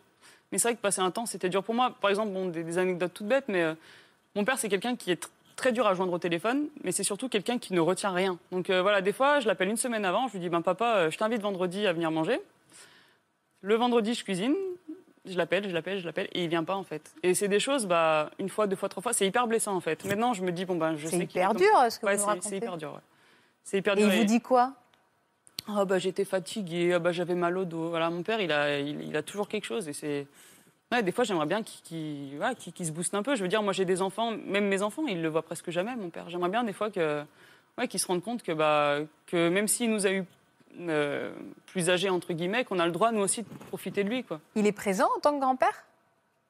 Mais c'est vrai que passer un temps, c'était dur pour moi. Par exemple, bon, des, des anecdotes toutes bêtes, mais euh, mon père, c'est quelqu'un qui est tr- très dur à joindre au téléphone, mais c'est surtout quelqu'un qui ne retient rien. Donc euh, voilà, des fois, je l'appelle une semaine avant, je lui dis, ben papa, euh, je t'invite vendredi à venir manger. Le vendredi, je cuisine. Je l'appelle, je l'appelle, je l'appelle, et il vient pas en fait. Et c'est des choses, bah, une fois, deux fois, trois fois, c'est hyper blessant en fait. Maintenant, je me dis, bon ben, je C'est sais qu'il est hyper dur, ce que Ouais, vous c'est- c'est hyper dur. Ouais. C'est hyper Et dur. il vous Et- dit quoi? Ah bah j'étais fatiguée, ah bah j'avais mal au dos. Voilà, mon père il a, il, il a toujours quelque chose et c'est. Ouais, des fois j'aimerais bien qu'il qu'il se booste un peu. Je veux dire, moi j'ai des enfants, même mes enfants ils le voient presque jamais mon père. J'aimerais bien des fois que, ouais, qu'ils se rendent compte que bah que même s'il nous a eu euh, plus âgé, entre guillemets, qu'on a le droit, nous aussi, de profiter de lui. Quoi. Il est présent en tant que grand-père?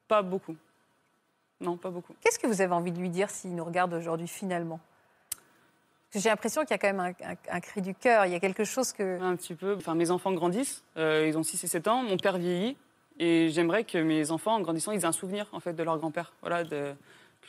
Pas beaucoup. Non, pas beaucoup. Qu'est-ce que vous avez envie de lui dire s'il nous regarde aujourd'hui finalement? J'ai l'impression qu'il y a quand même un, un- un cri du cœur, il y a quelque chose que... Un petit peu. Enfin, mes enfants grandissent, euh, ils ont 6 et 7 ans, mon père vieillit, et j'aimerais que mes enfants, en grandissant, ils aient un souvenir, en fait, de leur grand-père. Voilà, de,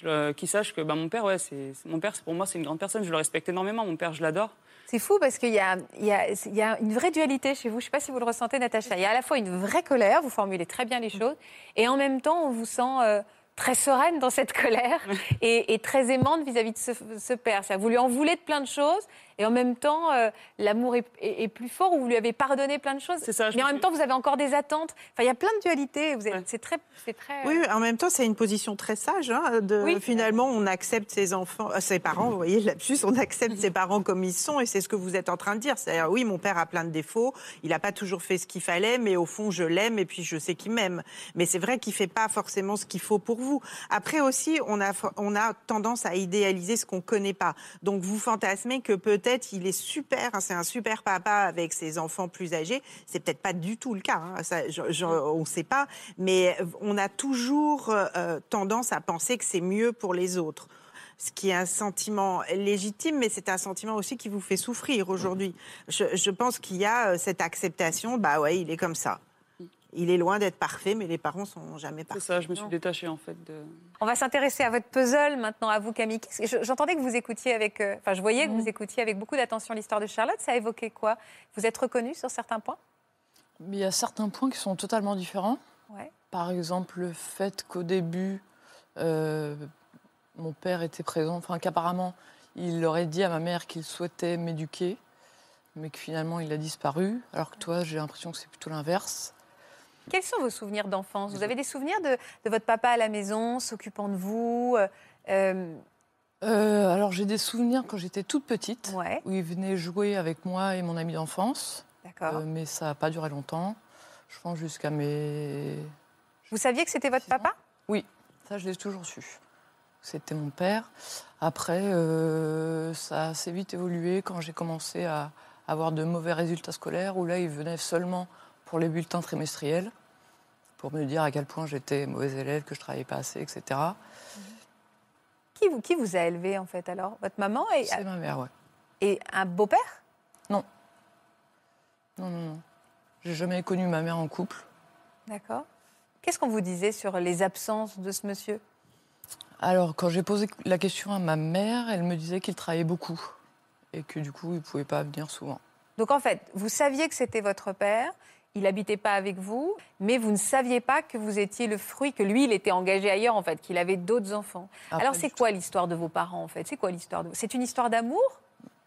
euh, qu'ils sachent que bah, mon père, ouais, c'est, mon père, pour moi, c'est une grande personne, je le respecte énormément, mon père, je l'adore. C'est fou parce qu'il y a, y, y une vraie dualité chez vous. Je ne sais pas si vous le ressentez, Natacha. Il y a à la fois une vraie colère, vous formulez très bien les choses, et en même temps, on vous sent euh, très sereine dans cette colère et, et très aimante vis-à-vis de ce, ce père. Vous lui en voulez de plein de choses, et en même temps, euh, l'amour est, est- est plus fort, ou vous lui avez pardonné plein de choses. C'est ça, Mais en me même suis- temps, vous avez encore des attentes. Enfin, il y a plein de dualités. Vous êtes, Ouais. C'est très, c'est très. Oui, en même temps, c'est une position très sage. hein, de, Oui. Finalement, on accepte ses enfants, euh, ses parents, vous voyez, lapsus, on accepte ses parents comme ils sont, et c'est ce que vous êtes en train de dire. C'est-à-dire, oui, mon père a plein de défauts, il n'a pas toujours fait ce qu'il fallait, mais au fond, je l'aime, et puis je sais qu'il m'aime. Mais c'est vrai qu'il fait pas forcément ce qu'il faut pour vous. Après aussi, on a, on a tendance à idéaliser ce qu'on connaît pas. Donc, vous fantasmez que peut-être il est super, hein, c'est un super papa avec ses enfants plus âgés. C'est peut-être pas du tout le cas. hein, ça, je- je- on ne sait pas. Mais on a toujours euh, tendance à penser que c'est mieux pour les autres. Ce qui est un sentiment légitime, mais c'est un sentiment aussi qui vous fait souffrir aujourd'hui. Je, je pense qu'il y a euh, cette acceptation, bah ouais, il est comme ça. Il est loin d'être parfait, mais les parents sont jamais C'est parfaits. ça, je me suis détachée, en fait, de... On va s'intéresser à votre puzzle maintenant, à vous, Camille. J'entendais que vous écoutiez avec. euh, Enfin, je voyais que Mhm. vous écoutiez avec beaucoup d'attention l'histoire de Charlotte. Ça évoquait quoi? Vous êtes reconnue sur certains points? Il y a certains points qui sont totalement différents. Ouais. Par exemple, le fait qu'au début, euh, mon père était présent, enfin qu'apparemment, il aurait dit à ma mère qu'il souhaitait m'éduquer, mais que finalement, il a disparu. Alors que toi, j'ai l'impression que c'est plutôt l'inverse. Quels sont vos souvenirs d'enfance? Vous avez des souvenirs de, de votre papa à la maison, s'occupant de vous euh, euh, Euh, alors, j'ai des souvenirs quand j'étais toute petite, Ouais, où il venait jouer avec moi et mon ami d'enfance, d'accord. Euh, mais ça n'a pas duré longtemps. Je pense jusqu'à mes vous saviez que c'était votre papa? Ça, je l'ai toujours su. C'était mon père. Après, ça a assez vite évolué quand j'ai commencé à avoir de mauvais résultats scolaires, où là, il venait seulement pour les bulletins trimestriels, pour me dire à quel point j'étais mauvais élève, que je travaillais pas assez, etc. qui vous, qui vous a élevé en fait alors? Votre maman et, C'est ma mère, ouais. et un beau-père? Non, non, non. J'ai jamais connu ma mère en couple. D'accord. Qu'est-ce qu'on vous disait sur les absences de ce monsieur? Alors, quand j'ai posé la question à ma mère, elle me disait qu'il travaillait beaucoup et que du coup, il pouvait pas venir souvent. Donc en fait, vous saviez que c'était votre père, il n'habitait pas avec vous, mais vous ne saviez pas que vous étiez le fruit, que lui, il était engagé ailleurs en fait, qu'il avait d'autres enfants. Ah, Alors c'est quoi l'histoire de vos parents en fait? C'est quoi l'histoire de C'est une histoire d'amour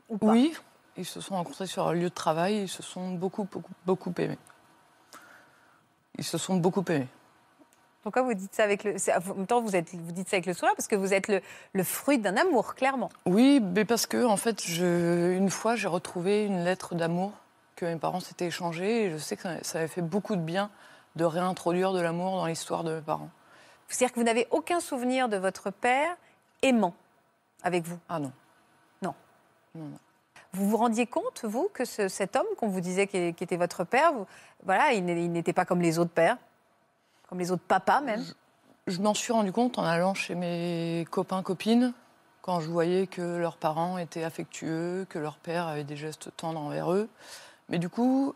ou pas? Oui, ils se sont rencontrés sur leur lieu de travail, ils se sont beaucoup, beaucoup, beaucoup aimés. Ils se sont beaucoup aimés. Pourquoi vous dites ça avec le En même temps, vous, êtes, vous dites ça avec le sourire parce que vous êtes le, le fruit d'un amour, clairement. Oui, mais parce que, en fait, je, une fois, j'ai retrouvé une lettre d'amour que mes parents s'étaient échangée et je sais que ça, ça avait fait beaucoup de bien de réintroduire de l'amour dans l'histoire de mes parents. C'est-à-dire que vous n'avez aucun souvenir de votre père aimant avec vous? Ah non. Non. Non, non. Vous vous rendiez compte, vous, que ce- cet homme qu'on vous disait qui, qui était votre père, vous- voilà, il n'était pas comme les autres pères, comme les autres papas même? Je m'en suis rendu compte en allant chez mes copains, copines, quand je voyais que leurs parents étaient affectueux, que leur père avait des gestes tendres envers eux. Mais du coup,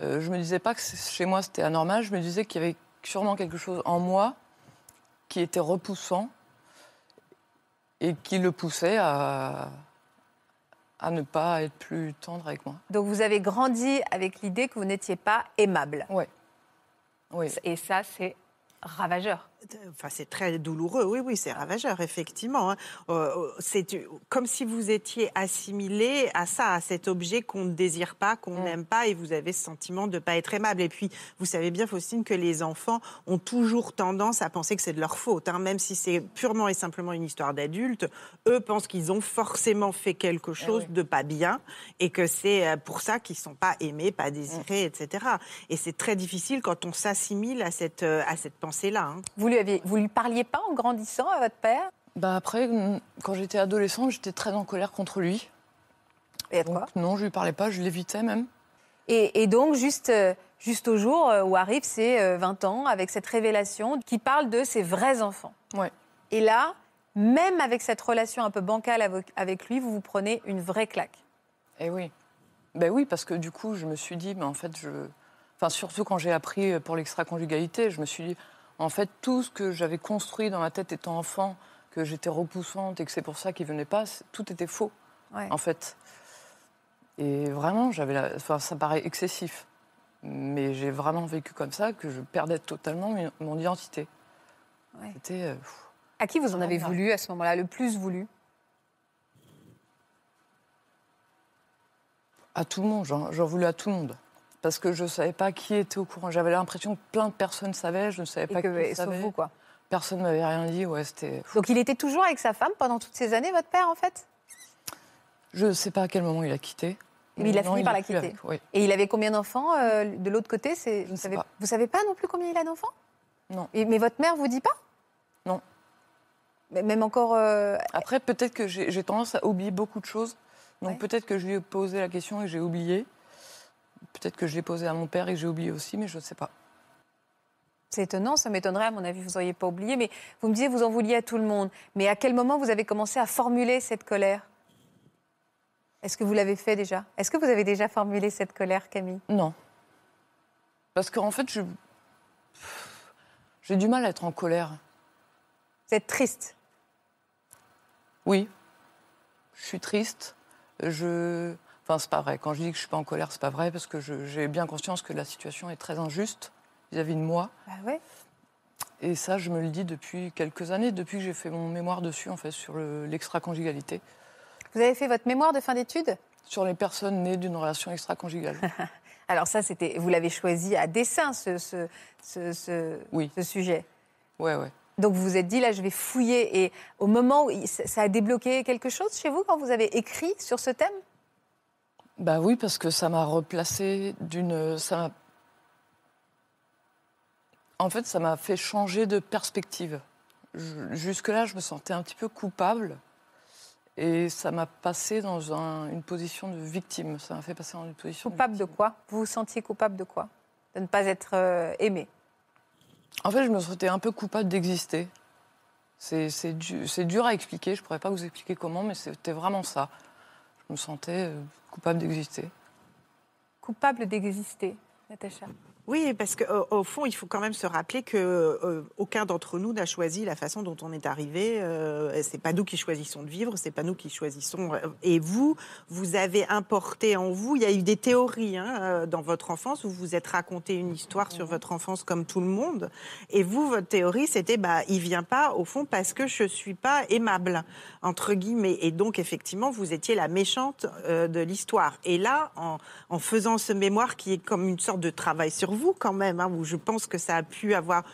euh, je me disais pas que chez moi c'était anormal, je me disais qu'il y avait sûrement quelque chose en moi qui était repoussant et qui le poussait à, à ne pas être plus tendre avec moi. Donc vous avez grandi avec l'idée que vous n'étiez pas aimable. Oui. Et ça, c'est ravageur. Enfin, c'est très douloureux, oui, oui, c'est ravageur, effectivement. hein. Euh, c'est comme si vous étiez assimilé à ça, à cet objet qu'on ne désire pas, qu'on Mm. n'aime pas, et vous avez ce sentiment de ne pas être aimable. Et puis, vous savez bien, Faustine, que les enfants ont toujours tendance à penser que c'est de leur faute, hein, même si c'est purement et simplement une histoire d'adulte. Eux pensent qu'ils ont forcément fait quelque chose Eh oui. de pas bien, et que c'est euh, pour ça qu'ils sont pas aimés, pas Mm. désirés, etc. Et c'est très difficile quand on s'assimile à cette, euh, à cette pensée-là. hein. Vous lui, aviez, vous lui parliez pas en grandissant à votre père? Bah après, quand j'étais adolescente, j'étais très en colère contre lui. Et à Donc non, je lui parlais pas, je l'évitais même. Et, et donc, juste, euh, juste au jour euh, où arrive ces euh, 20 ans, avec cette révélation qui parle de ses vrais enfants. Ouais. Et là, même avec cette relation un peu bancale avec, avec lui, vous vous prenez une vraie claque. Eh oui. Ben oui, parce que du coup, je me suis dit, mais en fait, je. Enfin, surtout quand j'ai appris pour l'extra-conjugalité, je me suis dit, en fait, tout ce que j'avais construit dans ma tête étant enfant, que j'étais repoussante et que c'est pour ça qu'il venait pas, tout était faux, Ouais. en fait. Et vraiment, j'avais la... enfin, ça paraît excessif. Mais j'ai vraiment vécu comme ça, que je perdais totalement mon- identité. Ouais. C'était. euh. À qui vous en avez voulu à ce moment-là, le plus voulu? À tout le monde, j'en voulais à tout le monde. Parce que je ne savais pas qui était au courant. J'avais l'impression que plein de personnes savaient, je ne savais Et pas que, qui et sauf savait. vous, quoi. Personne ne m'avait rien dit, ouais, c'était... Donc il était toujours avec sa femme pendant toutes ces années, votre père, en fait? Je ne sais pas à quel moment il a quitté. Mais il a Non, fini par la quitter. avec, oui. Et il avait combien d'enfants euh, de l'autre côté? C'est, vous ne savez, pas. Vous savez pas non plus combien il a d'enfants? Non. Et- mais votre mère vous dit pas? Non. Mais Même encore. euh, Après, peut-être que j'ai j'ai tendance à oublier beaucoup de choses. Donc Ouais. peut-être que je lui ai posé la question et j'ai oublié. Peut-être que je l'ai posé à mon père et j'ai oublié aussi, mais je ne sais pas. C'est étonnant, ça m'étonnerait, à mon avis, vous n'auriez pas oublié. Mais vous me disiez, vous en vouliez à tout le monde. Mais à quel moment vous avez commencé à formuler cette colère? Est-ce que vous l'avez fait déjà? Est-ce que vous avez déjà formulé cette colère, Camille? Non. Parce qu'en fait, je... j'ai du mal à être en colère. Vous êtes triste? Oui, je suis triste. Je... Enfin, c'est pas vrai. Quand je dis que je suis pas en colère, c'est pas vrai parce que j'ai bien conscience que la situation est très injuste vis-à-vis de moi. Bah ouais. Et ça, je me le dis depuis quelques années, depuis que j'ai fait mon mémoire dessus, en fait, sur le- l'extra-conjugalité, Vous avez fait votre mémoire de fin d'études? Sur les personnes nées d'une relation extra-conjugale. Alors ça, c'était, vous l'avez choisi à dessein, ce, ce, ce, ce- Oui. ce sujet. Ouais, ouais. Donc vous vous êtes dit, là, je vais fouiller. Et au moment où ça a débloqué quelque chose chez vous quand vous avez écrit sur ce thème? Bah oui, parce que ça m'a replacé d'une. Ça en fait, ça m'a fait changer de perspective. Jusque-là, je me sentais un petit peu coupable. Et ça m'a passé dans un- une position de victime. Ça m'a fait passer dans une position Coupable de quoi? Vous vous sentiez coupable de quoi? De ne pas être euh, aimé? En fait, je me sentais un peu coupable d'exister. C'est c'est du- c'est dur à expliquer. Je pourrais pas vous expliquer comment, mais c'était vraiment ça. Je me sentais euh, coupable d'exister. Coupable d'exister, Natacha. Oui, parce qu'au au fond, il faut quand même se rappeler que euh, aucun d'entre nous n'a choisi la façon dont on est arrivé. Euh, c'est pas nous qui choisissons de vivre, c'est pas nous qui choisissons. euh, Et vous, vous avez importé en vous. Il y a eu des théories hein, euh, dans votre enfance. Vous vous êtes raconté une histoire sur votre enfance comme tout le monde. Et vous, votre théorie, c'était bah, il vient pas au fond parce que je suis pas aimable entre guillemets. Et donc effectivement, vous étiez la méchante euh, de l'histoire. Et là, en, en faisant ce mémoire qui est comme une sorte de travail sur vous quand même, hein, où je pense que ça a pu avoir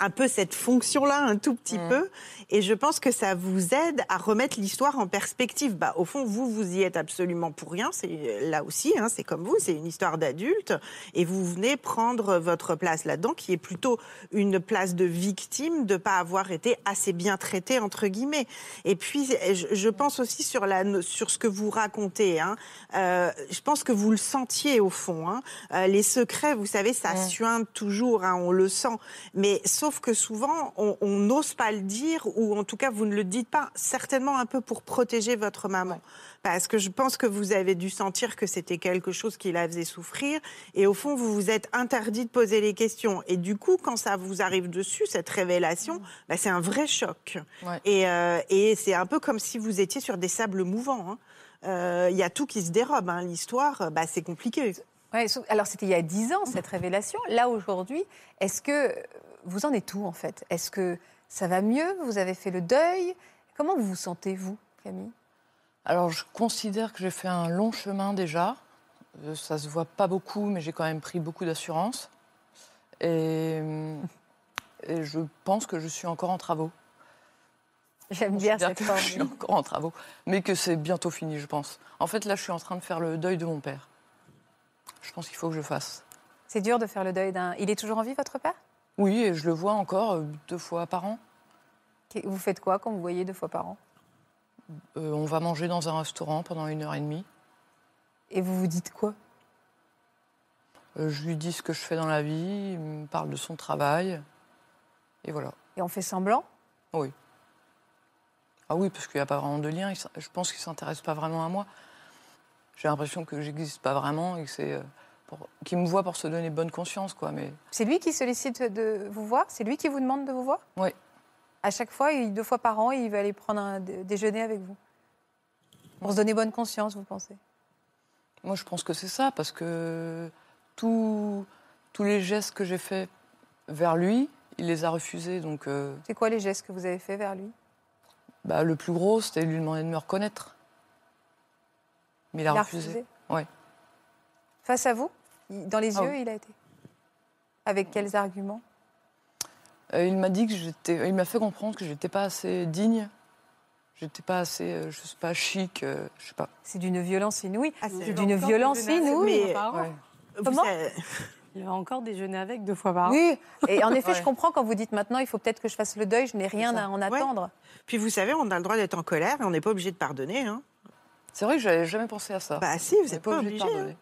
un peu cette fonction-là, un tout petit peu. Et je pense que ça vous aide à remettre l'histoire en perspective. Bah, au fond, vous, vous y êtes absolument pour rien. C'est là aussi, hein, c'est comme vous, c'est une histoire d'adulte. Et vous venez prendre votre place là-dedans, qui est plutôt une place de victime de pas avoir été assez bien traité entre guillemets. Et puis, je, pense aussi sur la, sur ce que vous racontez. Hein, euh, je pense que vous le sentiez au fond. Hein. Euh, les secrets, vous savez, ça Ouais. suinte toujours, hein, on le sent. Mais sauf que souvent, on n'ose pas le dire, ou en tout cas, vous ne le dites pas, certainement un peu pour protéger votre maman. Parce que je pense que vous avez dû sentir que c'était quelque chose qui la faisait souffrir. Et au fond, vous vous êtes interdit de poser les questions. Et du coup, quand ça vous arrive dessus, cette révélation, bah, c'est un vrai choc. Ouais. Et, euh, et c'est un peu comme si vous étiez sur des sables mouvants. hein. Euh, Il y a tout qui se dérobe. hein. L'histoire, bah, c'est compliqué. Ouais, sauf- alors c'était il y a 10 ans cette révélation. Là aujourd'hui, est-ce que vous en êtes où en fait? Est-ce que ça va mieux? Vous avez fait le deuil? Comment vous vous sentez vous, Camille? Alors, je considère que j'ai fait un long chemin déjà. Euh, Ça se voit pas beaucoup, mais j'ai quand même pris beaucoup d'assurance. Et, et je pense que je suis encore en travaux. J'aime bien cette forme. Je suis encore en travaux, mais que c'est bientôt fini, je pense. En fait, là, je suis en train de faire le deuil de mon père. Je pense qu'il faut que je fasse. C'est dur de faire le deuil d'un. Il est toujours en vie, votre père? Oui, et je le vois encore euh, deux fois par an. Vous faites quoi quand vous voyez deux fois par an? Euh, on va manger dans un restaurant pendant une heure et demie. Et vous vous dites quoi? Euh, je lui dis ce que je fais dans la vie, il me parle de son travail. Et voilà. Et on fait semblant? Oui. Ah oui, parce qu'il n'y a pas vraiment de lien. Je pense qu'il ne s'intéresse pas vraiment à moi. J'ai l'impression que j'existe pas vraiment et que c'est. euh, pour- qu'il me voit pour se donner bonne conscience, quoi. Mais C'est lui qui sollicite de vous voir? C'est lui qui vous demande de vous voir? Oui. À chaque fois, il- deux fois par an, il va aller prendre un dé- déjeuner avec vous? Pour se donner bonne conscience, vous pensez? Moi, je pense que c'est ça, parce que tous tous les gestes que j'ai faits vers lui, il les a refusés. Donc, euh, C'est quoi les gestes que vous avez faits vers lui? Bah, le plus gros, c'était de lui demander de me reconnaître. Mais il a, refusé. Ouais. Face à vous? Il- Dans les Ah yeux, il a été Avec quels arguments? Euh, il m'a dit que j'étais. Il m'a fait comprendre que j'étais pas assez digne. J'étais pas assez, euh, je sais pas, chic, euh, je sais pas. C'est d'une violence inouïe. Ah, c'est- d'une violence inouïe. Mais- Ouais. Comment? Il va encore déjeuner avec deux fois par an. Oui, et en effet, Ouais. je comprends quand vous dites maintenant, il faut peut-être que je fasse le deuil, je n'ai rien à en Ouais. attendre. Puis vous savez, on a le droit d'être en colère et on n'est pas obligé de pardonner. Hein. C'est vrai que j'avais jamais pensé à ça. Bah si, vous n'êtes pas obligé. de pardonner.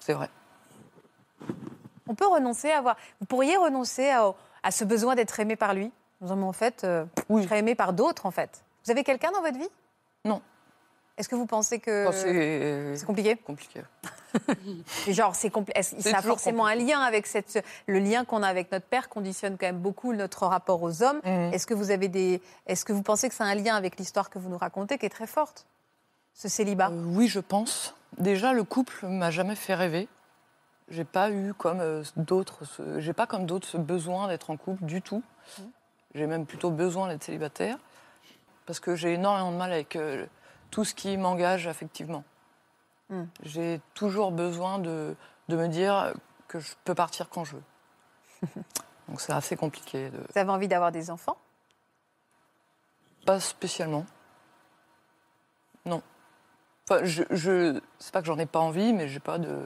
C'est vrai. On peut renoncer à avoir. Vous pourriez renoncer à, à ce besoin d'être aimé par lui? Mais en fait, euh, Oui. je serais aimé par d'autres, en fait. Vous avez quelqu'un dans votre vie? Non. Est-ce que vous pensez que Enfin, c'est c'est compliqué? compliqué. Genre, c'est C'est Ça a forcément un lien avec cette. Le lien qu'on a avec notre père conditionne quand même beaucoup notre rapport aux hommes. Mhm. Est-ce que vous avez des. Est-ce que vous pensez que c'est un lien avec l'histoire que vous nous racontez qui est très forte? Ce célibat? Euh, oui, je pense. Déjà, le couple m'a jamais fait rêver. J'ai pas eu comme euh, d'autres, ce- j'ai pas comme d'autres ce besoin d'être en couple du tout. J'ai même plutôt besoin d'être célibataire parce que j'ai énormément de mal avec euh, tout ce qui m'engage affectivement. Mm. J'ai toujours besoin de, de me dire que je peux partir quand je veux. Donc c'est assez compliqué. De... Vous avez envie d'avoir des enfants? Pas spécialement. Enfin, je, c'est pas que j'en ai pas envie, mais j'ai pas de.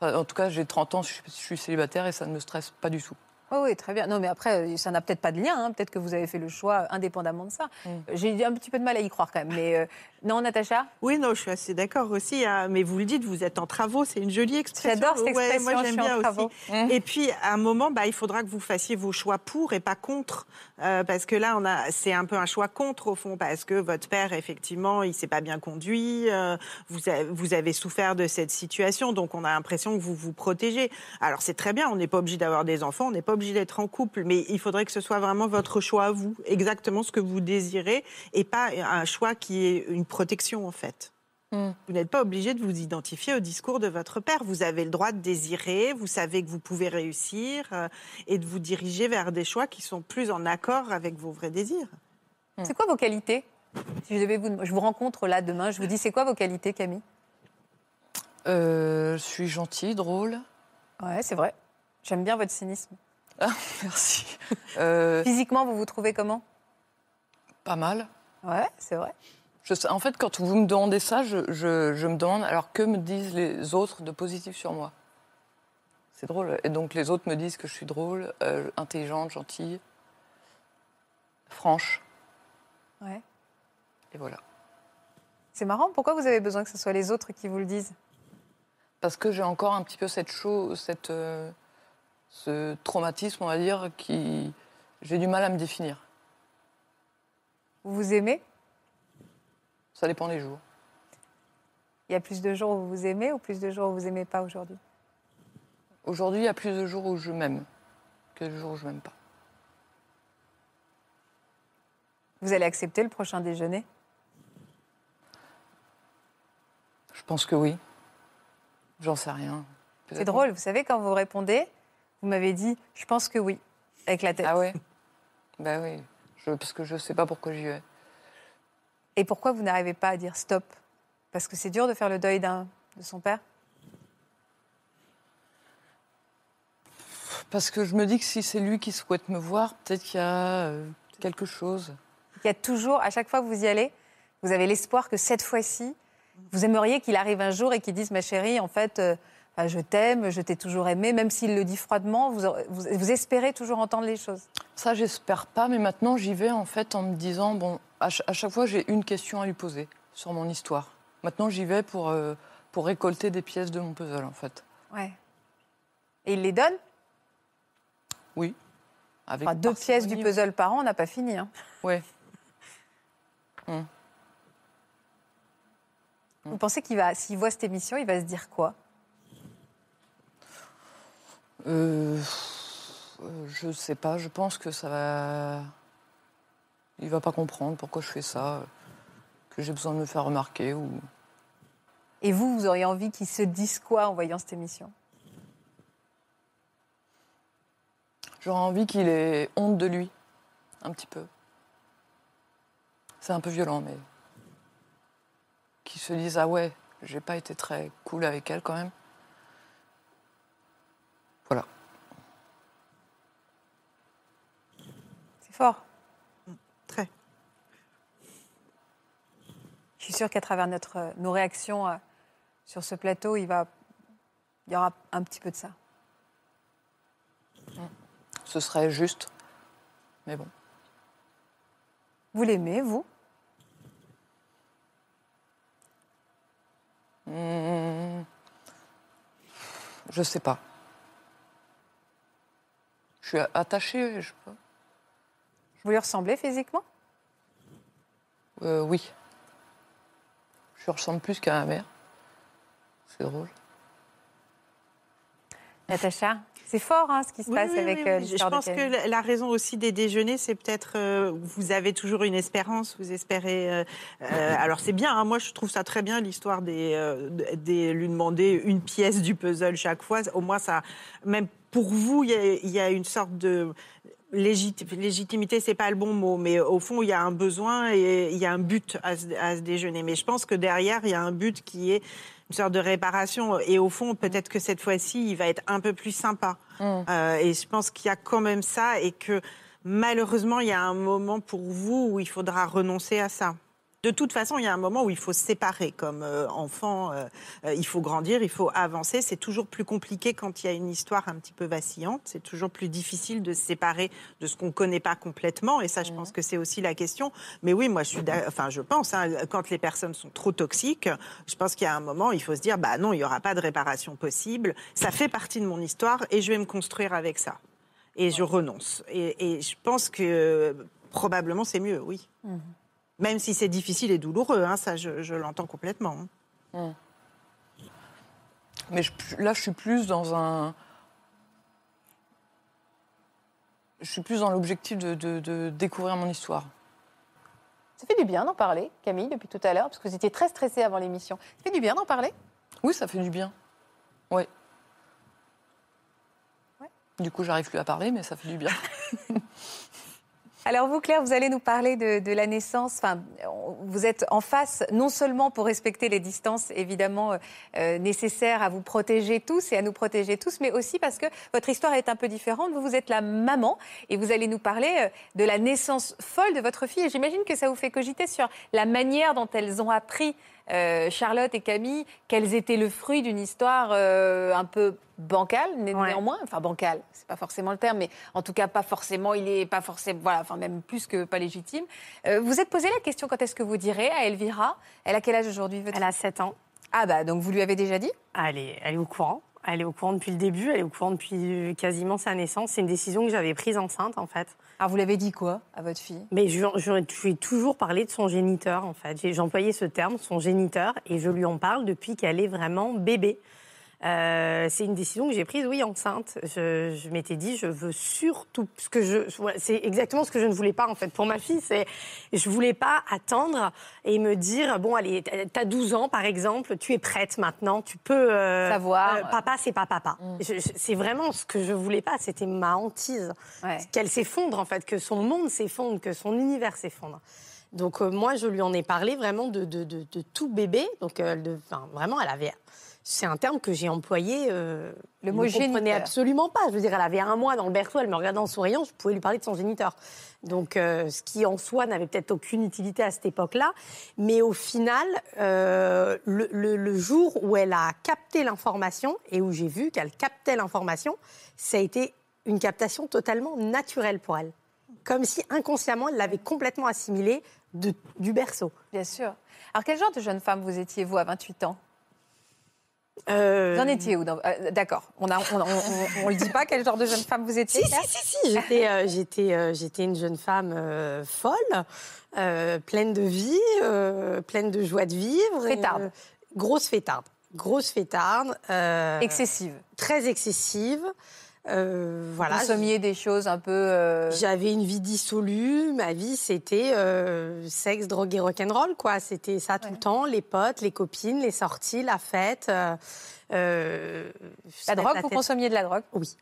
En tout cas, j'ai 30 ans, je suis célibataire et ça ne me stresse pas du tout. Oui, oui, très bien. Non, mais après, euh, ça n'a peut-être pas de lien. hein. Peut-être que vous avez fait le choix indépendamment de ça. Mm. J'ai un petit peu de mal à y croire quand même. Mais euh, non, Natacha? Oui, non, je suis assez d'accord aussi. hein, mais vous le dites, vous êtes en travaux, c'est une jolie expression. J'adore cette Ouais, expression, moi, je j'aime bien travaux. aussi. Mmh. Et puis, à un moment, bah, il faudra que vous fassiez vos choix pour et pas contre. Euh, parce que là, on a, c'est un peu un choix contre, au fond, parce que votre père, effectivement, il s'est pas bien conduit. euh, vous, avez, vous avez souffert de cette situation, donc on a l'impression que vous vous protégez. Alors, c'est très bien, on n'est pas obligé d'avoir des enfants, on n'est pas obligé d'être en couple, mais il faudrait que ce soit vraiment votre choix à vous, exactement ce que vous désirez, et pas un choix qui est une protection, en fait. Mm. Vous n'êtes pas obligé de vous identifier au discours de votre père. Vous avez le droit de désirer, vous savez que vous pouvez réussir euh, et de vous diriger vers des choix qui sont plus en accord avec vos vrais désirs. c'est quoi vos qualités? Si je, devais vous, je vous rencontre là demain, je vous dis c'est quoi vos qualités, Camille? Euh, je suis gentille, drôle. Ouais, c'est vrai. J'aime bien votre cynisme. Merci. Euh, Physiquement, vous vous trouvez comment? Pas mal. Ouais, c'est vrai. Je sais- en fait, quand vous me demandez ça, je, je- je me demande alors que me disent les autres de positif sur moi? C'est drôle. Et donc les autres me disent que je suis drôle, euh, intelligente, gentille, franche. Ouais. Et voilà. C'est marrant. Pourquoi vous avez besoin que ce soit les autres qui vous le disent? Parce que j'ai encore un petit peu cette chose, cette, euh, ce traumatisme, on va dire, qui. J'ai du mal à me définir. Vous vous aimez? Ça dépend des jours. Il y a plus de jours où vous vous aimez ou plus de jours où vous aimez pas aujourd'hui? Aujourd'hui, il y a plus de jours où je m'aime que de jours où je m'aime pas. Vous allez accepter le prochain déjeuner? Je pense que oui. J'en sais rien. C'est drôle, vous savez, quand vous répondez, vous m'avez dit je pense que oui, avec la tête. Ah ouais? Ben oui. Je, parce que je sais pas pourquoi j'y vais. Et pourquoi vous n'arrivez pas à dire stop? Parce que c'est dur de faire le deuil d'un de son père? Parce que je me dis que si c'est lui qui souhaite me voir, peut-être qu'il y a euh, quelque chose. Il y a toujours, à chaque fois que vous y allez, vous avez l'espoir que cette fois-ci, vous aimeriez qu'il arrive un jour et qu'il dise ma chérie, en fait, euh, enfin, je t'aime, je t'ai toujours aimé, même s'il le dit froidement, vous, vous, vous espérez toujours entendre les choses. Ça, j'espère pas, mais maintenant j'y vais en fait en me disant bon, à, ch- à chaque fois j'ai une question à lui poser sur mon histoire. Maintenant j'y vais pour, euh, pour récolter des pièces de mon puzzle, en fait. Ouais. Et il les donne? Oui. Avec Enfin, Deux pièces du puzzle par an, on n'a pas fini. hein. Ouais. Vous pensez qu'il va, s'il voit cette émission, il va se dire quoi? Euh, je sais pas, je pense que ça va. Il va pas comprendre pourquoi je fais ça, que j'ai besoin de me faire remarquer ou. Et vous, vous auriez envie qu'il se dise quoi en voyant cette émission? J'aurais envie qu'il ait honte de lui, un petit peu. C'est un peu violent, mais. Qu'il se dise Ah ouais, j'ai pas été très cool avec elle quand même. Voilà. C'est fort. Très. Je suis sûre qu'à travers notre, euh, nos réactions euh, sur ce plateau, il, va, il y aura un petit peu de ça. Ce serait juste. Mais bon. Vous l'aimez, vous? Hmm. Je sais pas. Je suis attachée, je sais pas. Vous lui ressemblez physiquement? Euh, oui. Je lui ressemble plus qu'à ma mère. C'est drôle. Natacha C'est fort hein, ce qui se Oui, passe oui, avec oui, euh, oui. Je pense que la- la raison aussi des déjeuners, c'est peut-être euh, vous avez toujours une espérance, vous espérez. euh, euh, alors c'est bien, hein, moi je trouve ça très bien l'histoire des, euh, des lui demander une pièce du puzzle chaque fois. Au moins ça, même pour vous, il y a, il y a une sorte de légit- légitimité, c'est pas le bon mot, mais au fond il y a un besoin et il y a un but à ce, à ce déjeuner. Mais je pense que derrière il y a un but qui est une sorte de réparation. Et au fond, peut-être que cette fois-ci, il va être un peu plus sympa. Euh, et je pense qu'il y a quand même ça et que malheureusement, il y a un moment pour vous où il faudra renoncer à ça. De toute façon, il y a un moment où il faut se séparer comme euh, enfant. euh, euh, il faut grandir, il faut avancer. C'est toujours plus compliqué quand il y a une histoire un petit peu vacillante. C'est toujours plus difficile de se séparer de ce qu'on ne connaît pas complètement. Et ça, je pense que c'est aussi la question. Mais oui, moi, je suis, enfin, je pense, hein, quand les personnes sont trop toxiques, je pense qu'il y a un moment, il faut se dire, bah non, il n'y aura pas de réparation possible. Ça fait partie de mon histoire et je vais me construire avec ça. Et je renonce. Et, et je pense que probablement c'est mieux, oui. Même si c'est difficile et douloureux, hein, ça, je, je l'entends complètement. hein. Mais je- là, je suis plus dans un. Je suis plus dans l'objectif de, de- de découvrir mon histoire. Ça fait du bien d'en parler, Camille, depuis tout à l'heure, parce que vous étiez très stressée avant l'émission. Ça fait du bien d'en parler? Oui, ça fait du bien. Oui. Ouais. Du coup, j'arrive plus à parler, mais ça fait du bien. Alors vous, Claire, vous allez nous parler de, de la naissance. Enfin, vous êtes en face, non seulement pour respecter les distances évidemment euh, euh, nécessaires à vous protéger tous et à nous protéger tous, mais aussi parce que votre histoire est un peu différente. Vous, vous êtes la maman et vous allez nous parler euh, de la naissance folle de votre fille. Et j'imagine que ça vous fait cogiter sur la manière dont elles ont appris, euh, Charlotte et Camille, qu'elles étaient le fruit d'une histoire euh, un peu bancale, né- Ouais. néanmoins. Enfin, bancale, c'est pas forcément le terme, mais en tout cas, pas forcément, il est pas forcément, voilà, enfin, même plus que pas légitime. Euh, vous êtes posé la question quand est-ce que vous direz à Elvira? Elle a quel âge aujourd'hui Elle a 7 ans. Ah, bah, donc vous lui avez déjà dit? Elle est, elle est au courant. Elle est au courant depuis le début. Elle est au courant depuis quasiment sa naissance. C'est une décision que j'avais prise enceinte, en fait. Alors, vous l'avez dit quoi à votre fille? Mais je, je, lui ai toujours parlé de son géniteur, en fait. J'ai employé ce terme, son géniteur, et je lui en parle depuis qu'elle est vraiment bébé. Euh, c'est une décision que j'ai prise, oui, enceinte. Je, je m'étais dit, je veux surtout ce que je. c'est exactement ce que je ne voulais pas en fait pour ma fille. C'est, je voulais pas attendre et me dire, bon, allez, t'as 12 ans par exemple, tu es prête maintenant, tu peux euh, Savoir. euh, papa, c'est pas papa. Je- c'est vraiment ce que je voulais pas. C'était ma hantise Ouais. qu'elle s'effondre en fait, que son monde s'effondre, que son univers s'effondre. Donc moi, je lui en ai parlé vraiment de, de, de- de tout bébé. Donc enfin, vraiment, elle avait. C'est un terme que j'ai employé. euh, Le mot ne comprenait géniteur. absolument pas. Je veux dire, elle avait un mois dans le berceau, elle me regardait en souriant, je pouvais lui parler de son géniteur. Donc, euh, ce qui en soi n'avait peut-être aucune utilité à cette époque-là. Mais au final, euh, le, le- le jour où elle a capté l'information et où j'ai vu qu'elle captait l'information, ça a été une captation totalement naturelle pour elle. Comme si inconsciemment, elle l'avait complètement assimilée de- du berceau. Bien sûr. Alors, quel genre de jeune femme vous étiez, vous, à 28 ans? Euh, Vous en étiez où dans- euh, D'accord. On ne le dit pas quel genre de jeune femme vous étiez Si, si, si, si. J'étais, euh, j'étais, j'étais une jeune femme folle, pleine de vie, pleine de joie de vivre. Fêtarde. grosse fêtarde. Grosse fêtarde. Excessive. très excessive. Euh, voilà. Consommiez des choses un peu. euh, J'avais une vie dissolue. Ma vie, c'était euh, sexe, drogue et rock'n'roll, quoi. C'était ça tout Ouais. le temps. Les potes, les copines, les sorties, la fête. euh, La drogue, la vous consommiez de la drogue? Oui.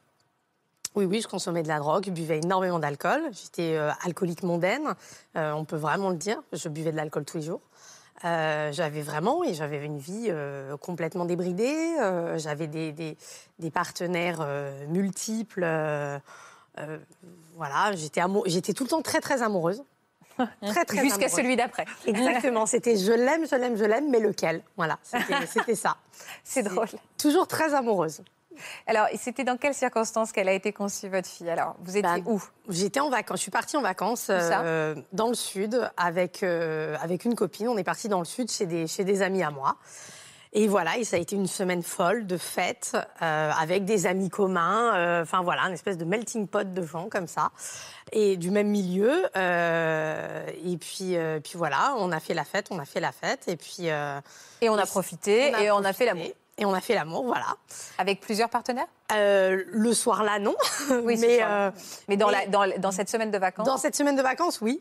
Oui, oui, je consommais de la drogue, je buvais énormément d'alcool. J'étais alcoolique mondaine, on peut vraiment le dire. Je buvais de l'alcool tous les jours. Euh, j'avais vraiment, oui, j'avais une vie euh, complètement débridée. euh, j'avais des, des, des partenaires multiples. voilà, j'étais tout le temps très, très amoureuse. Très, très Jusqu'à celui d'après. Exactement, c'était je l'aime, je l'aime, je l'aime, mais lequel? Voilà, c'était ça. C'est drôle. Toujours très amoureuse. Alors, c'était dans quelles circonstances qu'elle a été conçue, votre fille? Alors, vous étiez Bah, où? J'étais en vacances. Je suis partie en vacances euh, dans le sud avec, euh, avec une copine. On est parti dans le sud chez des, chez des amis à moi. Et voilà, et ça a été une semaine folle de fêtes euh, avec des amis communs. Enfin voilà, une espèce de melting pot de gens comme ça. Et du même milieu. euh, et puis, euh, puis voilà, on a fait la fête, on a fait la fête. Et puis. euh, Et on a Et profité et on a fait l'amour. Et on a fait l'amour, voilà. Avec plusieurs partenaires? Euh, le soir-là, non. Oui, mais euh, Mais dans, la, dans, dans cette semaine de vacances? Dans cette semaine de vacances, oui.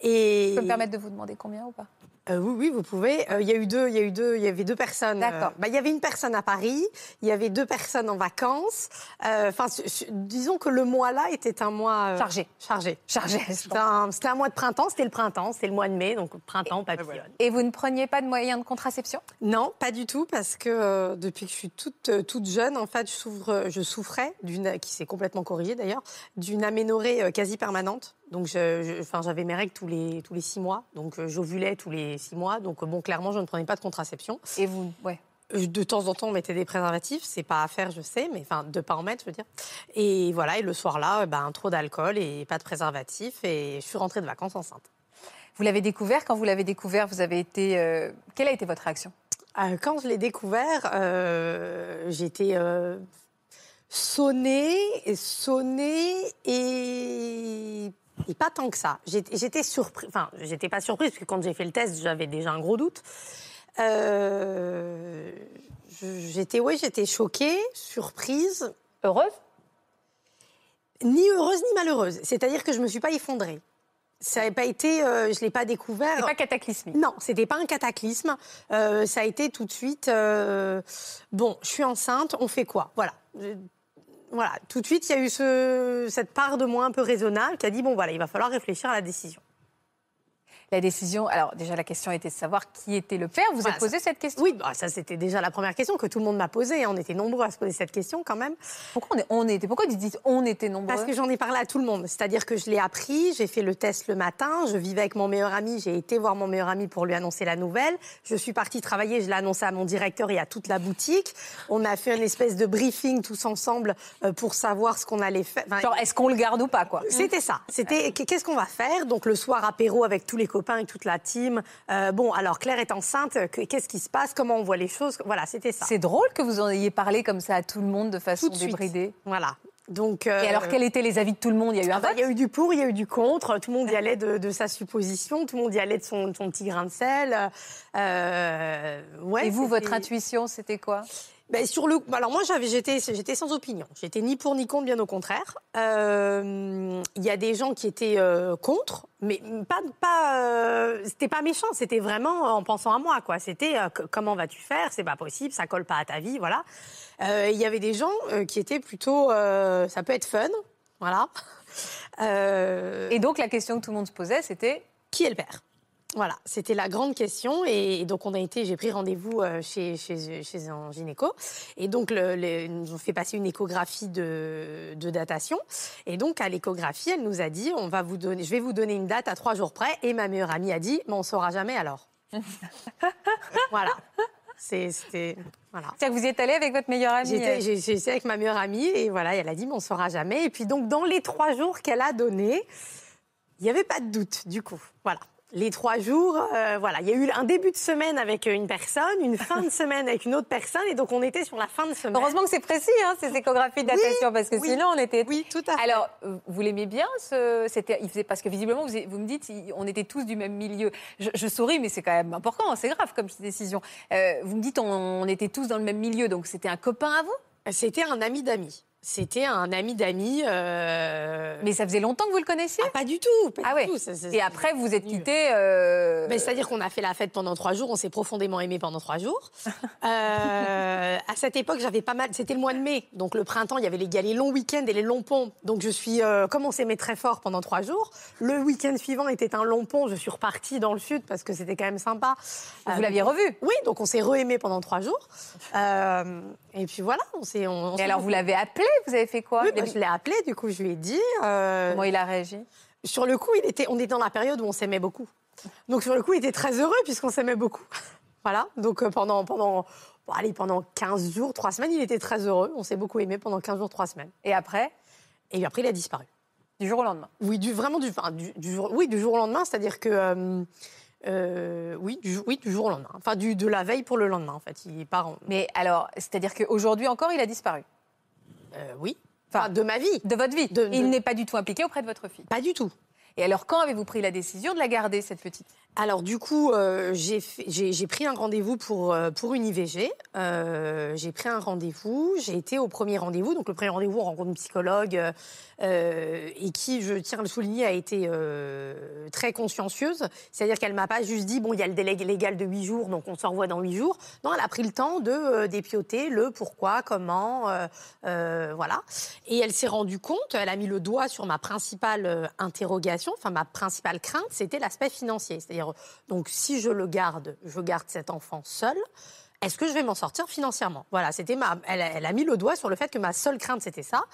Et Je peux me permettre de vous demander combien ou pas? Euh, oui, oui, vous pouvez. Euh, Il y a eu deux, il y a eu deux, il y avait deux personnes. D'accord. euh, bah, il y avait une personne à Paris, il y avait deux personnes en vacances. Enfin, disons que le mois-là était un mois Chargé. Chargé. Chargé. C'était un, mois de printemps, c'était le printemps, c'était le mois de mai, donc printemps, papillon. Et vous ne preniez pas de moyens de contraception? Non, pas du tout, parce que depuis que je suis toute, toute jeune, en fait, je, souffre, je souffrais, d'une, qui s'est complètement corrigée d'ailleurs, d'une aménorrhée quasi permanente. Donc, je- je- enfin, j'avais mes règles tous les, tous les six mois, donc euh, j'ovulais tous les six mois. Donc, euh, bon, clairement, je ne prenais pas de contraception. Et vous, ouais. Euh, De temps en temps, on mettait des préservatifs, c'est pas à faire, je sais, mais enfin, de pas en mettre, je veux dire. Et voilà, et le soir-là, ben, trop d'alcool et pas de préservatif, et je suis rentrée de vacances enceinte. Vous l'avez découvert? Quand vous l'avez découvert, vous avez été. euh, Quelle a été votre réaction? Quand je l'ai découvert, j'étais sonnée, sonnée et, et pas tant que ça. J'étais surprise, enfin, j'étais pas surprise parce que quand j'ai fait le test, j'avais déjà un gros doute. Euh, j'étais, oui, j'étais choquée, surprise, Heureuse? Ni heureuse ni malheureuse. C'est-à-dire que je me suis pas effondrée. Ça n'a pas été, euh, je l'ai pas découvert. C'est pas cataclysmique. Non, c'était pas un cataclysme. Euh, ça a été tout de suite. euh, bon, je suis enceinte. On fait quoi? Voilà. Voilà. Tout de suite, il y a eu ce- cette part de moi un peu raisonnable qui a dit bon voilà, il va falloir réfléchir à la décision. La décision. Alors, déjà, la question était de savoir qui était le père. Vous Voilà, avez posé cette question? Oui, bah, ça c'était déjà la première question que tout le monde m'a posée. On était nombreux à se poser cette question quand même. Pourquoi on, est- on était Pourquoi vous dites on était nombreux? Parce que j'en ai parlé à tout le monde. C'est-à-dire que je l'ai appris, j'ai fait le test le matin, je vivais avec mon meilleur ami, j'ai été voir mon meilleur ami pour lui annoncer la nouvelle. Je suis partie travailler, je l'ai annoncé à mon directeur et à toute la boutique. On a fait une espèce de briefing tous ensemble euh, pour savoir ce qu'on allait faire. Enfin, Genre, est-ce qu'on le garde ou pas, quoi? C'était ça. C'était qu'est-ce qu'on va faire? Donc le soir apéro avec tous les copains et toute la team. Euh, bon, alors Claire est enceinte. que- Qu'est-ce qui se passe? Comment on voit les choses? Voilà, c'était ça. C'est drôle que vous en ayez parlé comme ça à tout le monde de façon Tout de suite. débridée. Voilà. Donc. Et euh, alors, quels étaient les avis de tout le monde? Il y a eu un Ah bah, vote? Il y a eu du pour, il y a eu du contre. Tout le monde y allait de, de sa supposition, tout le monde y allait de son, de son petit grain de sel. Euh, ouais, Et vous, votre intuition, c'était quoi? Ben, sur le, alors moi, j'avais, j'étais, j'étais sans opinion. J'étais ni pour ni contre, bien au contraire. Euh, Il y a des gens qui étaient euh, contre, mais pas, pas, euh, c'était pas méchant. C'était vraiment en pensant à moi, quoi. C'était comment vas-tu faire? C'est pas possible, ça colle pas à ta vie, voilà. Il y avait des gens qui étaient plutôt, ça peut être fun, voilà. Et donc, la question que tout le monde se posait, c'était qui est le père? Voilà, c'était la grande question. Et, donc, on a été, j'ai pris rendez-vous euh, chez, chez, chez un gynéco. Et donc, le- nous ont fait passer une échographie de, de datation. Et donc, à l'échographie, elle nous a dit on va vous donner, je vais vous donner une date à trois jours près. Et ma meilleure amie a dit mais on saura jamais alors. voilà. C'était. Voilà. C'est-à-dire que vous y êtes allé avec votre meilleure amie J'étais euh, avec ma meilleure amie et voilà, elle a dit, mais on ne saura jamais. Et puis donc, dans les trois jours qu'elle a donnés, il n'y avait pas de doute, du coup. Voilà. Les trois jours, euh, voilà, il y a eu un début de semaine avec une personne, une fin de semaine avec une autre personne, et donc on était sur la fin de semaine. Heureusement que c'est précis, hein, ces échographies de datation, parce que oui. sinon on était. Oui, tout à fait. Alors, euh, vous l'aimez bien ce... C'était, parce que visiblement vous, vous me dites, on était tous du même milieu. Je, je souris, mais c'est quand même important, c'est grave comme décision. Euh, vous me dites, on, on était tous dans le même milieu, donc c'était un copain à vous? C'était un ami d'amis. C'était un ami d'amis. euh, Mais ça faisait longtemps que vous le connaissiez? ah, pas du tout. Pas Ah ouais. tout. Ça, ça, Et après, vous êtes quittés. euh, C'est-à-dire qu'on a fait la fête pendant trois jours, on s'est profondément aimé pendant trois jours. Euh, à cette époque, j'avais pas mal. C'était le mois de mai, donc le printemps, il y avait les, les longs week-ends et les longs ponts. Donc je suis, euh, comme on s'aimait très fort pendant trois jours, le week-end suivant était un long pont. Je suis repartie dans le sud parce que c'était quand même sympa. vous l'aviez revu? Oui, donc on s'est re-aimé pendant trois jours. Et puis voilà, on s'est. Et alors, vous l'avez appelé Vous avez fait quoi Oui, bah, je l'ai appelé, du coup, je lui ai dit. euh, Comment il a réagi? sur le coup, il était, on était dans la période où on s'aimait beaucoup. Donc sur le coup, il était très heureux puisqu'on s'aimait beaucoup. voilà. Donc euh, pendant, pendant, bon, allez, pendant 15 jours, 3 semaines, il était très heureux. On s'est beaucoup aimé pendant 15 jours, 3 semaines. Et après, Et après, il a disparu. du jour au lendemain? Oui, du, vraiment du, enfin, du, du jour, oui, du jour au lendemain, c'est-à-dire que. euh, euh, oui, du, oui, du jour au lendemain. Enfin, du, de la veille pour le lendemain, en fait. Il part en. Mais alors, c'est-à-dire qu'aujourd'hui encore, il a disparu? Euh, oui. Enfin, de ma vie. De votre vie. De- Il de- n'est pas du tout impliqué auprès de votre fille. Pas du tout. Et alors, quand avez-vous pris la décision de la garder, cette petite? Alors du coup, euh, j'ai pris un rendez-vous pour, euh, pour une IVG. Euh, j'ai pris un rendez-vous, j'ai été au premier rendez-vous. Donc le premier rendez-vous, on rencontre une psychologue et qui, je tiens à le souligner, a été très consciencieuse. C'est-à-dire qu'elle m'a pas juste dit, bon, il y a le délai légal de 8 jours, donc on se revoit dans 8 jours. Non, elle a pris le temps de dépioter le pourquoi, comment, voilà. Et elle s'est rendue compte, elle a mis le doigt sur ma principale euh, enfin ma principale crainte, c'était l'aspect financier. C'est-à-dire, donc si je le garde, je garde cet enfant seul. Est-ce que je vais m'en sortir financièrement? Voilà, c'était ma. Elle, a- mis le doigt sur le fait que ma seule crainte c'était ça,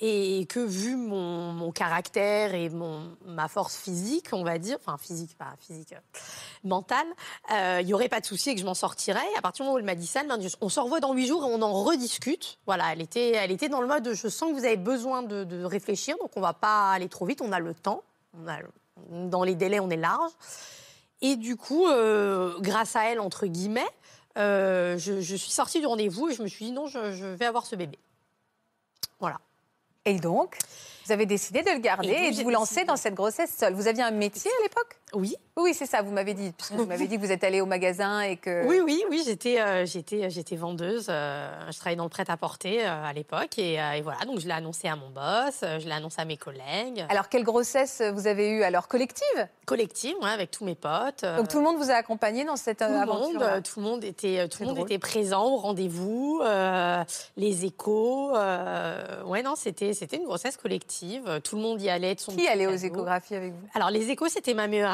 et que vu mon, caractère et mon ma force physique, on va dire, enfin physique, pas physique, euh, mentale, euh, il n'y aurait pas de souci et que je m'en sortirais. À partir du moment où elle m'a dit ça, elle m'a dit on se revoit dans huit jours et on en rediscute. Voilà, elle était, elle était dans le mode je sens que vous avez besoin de, réfléchir, donc on va pas aller trop vite, on a le temps, on a le- dans les délais on est large. Et du coup, euh, grâce à elle, entre guillemets, euh, je, je suis sortie du rendez-vous et je me suis dit non, je, je vais avoir ce bébé. Voilà. Et donc, vous avez décidé de le garder Et et, de vous lancer dans cette grossesse seule. Vous aviez un métier à l'époque? Oui, Oui, c'est ça, vous m'avez dit. Puisque vous m'avez dit que vous êtes allé au magasin et que. oui, oui, oui. J'étais, euh, j'étais, j'étais vendeuse. euh, je travaillais dans le prêt-à-porter euh, à l'époque et, euh, et voilà. Donc je l'ai annoncé à mon boss, euh, je l'ai annoncé à mes collègues, Alors, quelle grossesse vous avez eue alors collective? Collective, ouais, avec tous mes potes. euh, Donc, tout le monde vous a accompagné dans cette tout aventure monde, euh, tout le monde était, tout le monde drôle. était présent au rendez-vous, euh, les échos. euh, ouais, non, c'était, c'était une grossesse collective. Tout le monde y allait de son Qui allait aux échographies avec vous? Alors, les échos, c'était ma meilleure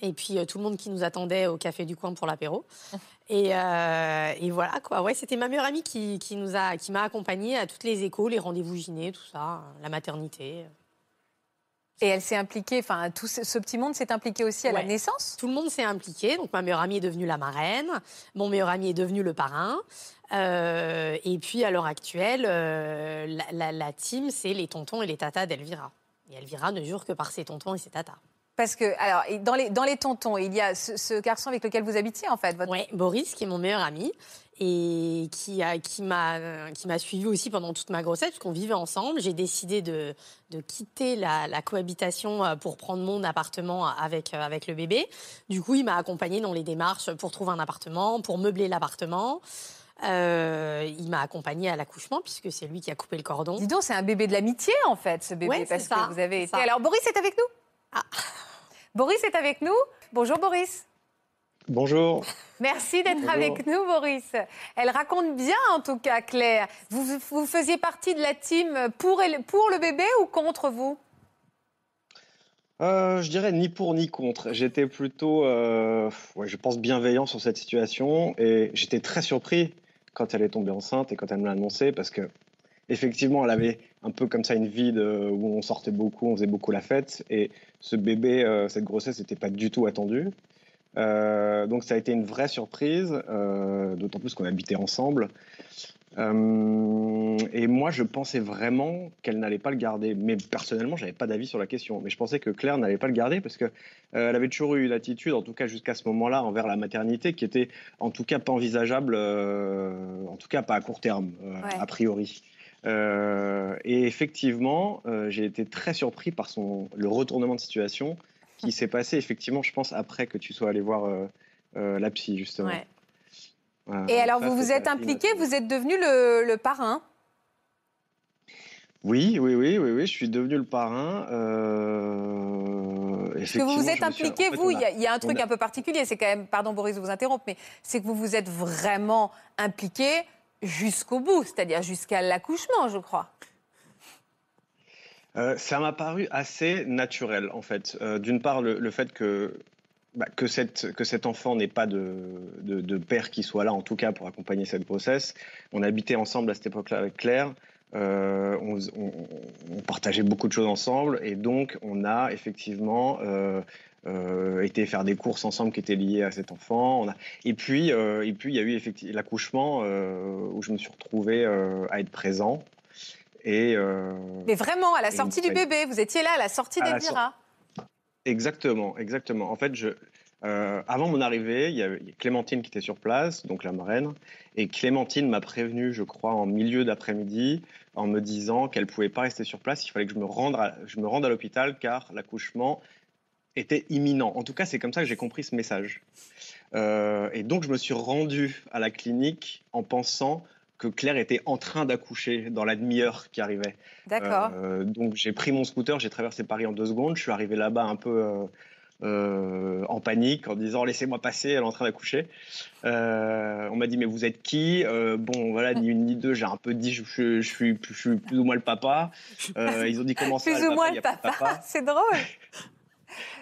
et puis euh, tout le monde qui nous attendait au café du coin pour l'apéro. Et, euh, et voilà, quoi. Ouais, c'était ma meilleure amie qui, qui nous a, qui m'a accompagnée à toutes les échos, les rendez-vous gyné, tout ça, la maternité. Et elle s'est impliquée, enfin, tout ce, ce petit monde s'est impliqué aussi à la naissance? Tout le monde s'est impliqué. Donc, ma meilleure amie est devenue la marraine, mon meilleur ami est devenu le parrain. Euh, et puis, à l'heure actuelle, euh, la, la- la team, c'est les tontons et les tatas d'Elvira. Et Elvira ne jure que par ses tontons et ses tatas. Parce que, alors, dans les, dans les tontons, il y a ce, ce garçon avec lequel vous habitiez, en fait. Votre... Ouais, Boris, qui est mon meilleur ami et qui a qui m'a qui m'a suivi aussi pendant toute ma grossesse puisqu'on vivait ensemble. J'ai décidé de, de quitter la, la cohabitation euh, pour prendre mon appartement avec euh, avec le bébé. Du coup, il m'a accompagnée dans les démarches pour trouver un appartement, pour meubler l'appartement. Euh, il m'a accompagnée à l'accouchement puisque c'est lui qui a coupé le cordon. Dis donc, c'est un bébé de l'amitié, en fait, ce bébé, Ouais, parce c'est ça, que vous avez été. ça. Alors, Boris est avec nous? Ah. Boris est avec nous. Bonjour, Boris. Bonjour. Merci d'être avec nous, Boris. Elle raconte bien, en tout cas, Claire. Vous, vous faisiez partie de la team pour, elle- pour le bébé ou contre vous? Euh, je dirais ni pour ni contre. J'étais plutôt, euh, ouais, je pense, bienveillant sur cette situation et j'étais très surpris quand elle est tombée enceinte et quand elle me l'a annoncé parce que effectivement, elle avait un peu comme ça une vie de- où on sortait beaucoup, on faisait beaucoup la fête et ce bébé, euh, cette grossesse, n'était pas du tout attendue. Euh, donc ça a été une vraie surprise, euh, d'autant plus qu'on habitait ensemble. Et moi, je pensais vraiment qu'elle n'allait pas le garder. Mais personnellement, j'avais pas d'avis sur la question. Mais je pensais que Claire n'allait pas le garder parce que elle avait toujours eu l'attitude, en tout cas jusqu'à ce moment-là, envers la maternité, qui était en tout cas pas envisageable, en tout cas pas à court terme, Ouais. a priori. Euh, et effectivement, euh, j'ai été très surpris par son, le retournement de situation qui s'est passé effectivement, je pense, après que tu sois allé voir euh, euh, la psy, justement. Ouais. Voilà. Et alors, Ça, vous vous êtes impliqué, vous êtes devenu le, le parrain? Oui, oui, oui, oui, oui, je suis devenu le parrain. Euh, Parce que vous vous êtes suis- impliqué, en fait, vous, il y, a- il y a un truc a- un peu particulier, c'est quand même, pardon Boris de vous interrompre, mais c'est que vous vous êtes vraiment impliqué jusqu'au bout, c'est-à-dire jusqu'à l'accouchement, je crois. Euh, ça m'a paru assez naturel, en fait. Euh, D'une part, le, fait que, bah, que, cette, que cet enfant n'ait pas de, de, père qui soit là, en tout cas, pour accompagner cette grossesse. On habitait ensemble à cette époque-là avec Claire. Euh, on partageait beaucoup de choses ensemble. Et donc, on a effectivement euh, été faire des courses ensemble qui étaient liées à cet enfant. On a... Et puis, euh, et puis, il y a eu effectivement l'accouchement euh, où je me suis retrouvé euh, à être présent. Et, Mais vraiment, à la sortie du bébé, vous étiez là à la sortie d'Elvira. Exactement, exactement. En fait, je, euh, avant mon arrivée, il y avait Clémentine qui était sur place, donc la marraine, et Clémentine m'a prévenu, je crois, en milieu d'après-midi, en me disant qu'elle pouvait pas rester sur place, il fallait que je me rende à, je me rende à l'hôpital car l'accouchement était imminent. En tout cas, c'est comme ça que j'ai compris ce message. Euh, et donc, je me suis rendu à la clinique en pensant que Claire était en train d'accoucher dans la demi-heure qui arrivait. D'accord. Euh, donc j'ai pris mon scooter, j'ai traversé Paris en deux secondes. Je suis arrivé là-bas un peu euh, euh, en panique, en disant laissez-moi passer, elle est en train d'accoucher. Euh, on m'a dit mais vous êtes qui? Euh, Bon voilà, ni une ni deux, j'ai un peu dit je, je, je suis, je suis plus ou moins le papa. Ils ont dit comment ça Plus ou moins le papa. C'est drôle.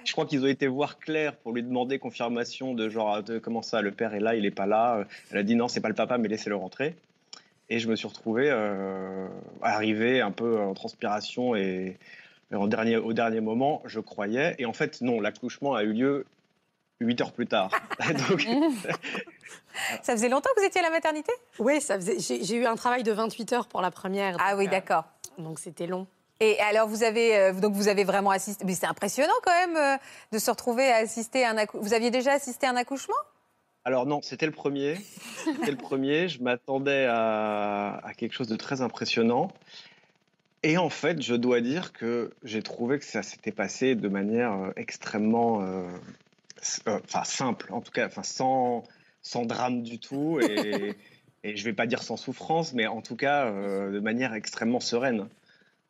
Je crois qu'ils ont été voir Claire pour lui demander confirmation de genre de comment ça, le père est là, il est pas là. Elle a dit non, c'est pas le papa, mais laissez-le rentrer. Et je me suis retrouvé euh, arrivé un peu en transpiration et, et en dernier, au dernier moment, je croyais. Et en fait, non, l'accouchement a eu lieu huit heures plus tard. Donc, Ça faisait longtemps que vous étiez à la maternité? Oui, ça faisait. J'ai eu un travail de 28 heures pour la première. Ah oui, euh, d'accord. Donc c'était long. Et alors, vous avez, euh, donc vous avez vraiment assisté. Mais c'est impressionnant quand même euh, de se retrouver à assister à un accouchement. Vous aviez déjà assisté à un accouchement? Alors non, c'était le premier. C'était le premier. Je m'attendais à, à quelque chose de très impressionnant. Et en fait, je dois dire que j'ai trouvé que ça s'était passé de manière euh, extrêmement, euh, euh, enfin simple, en tout cas, enfin sans, sans drame du tout. Et, et je vais pas dire sans souffrance, mais en tout cas euh, de manière extrêmement sereine.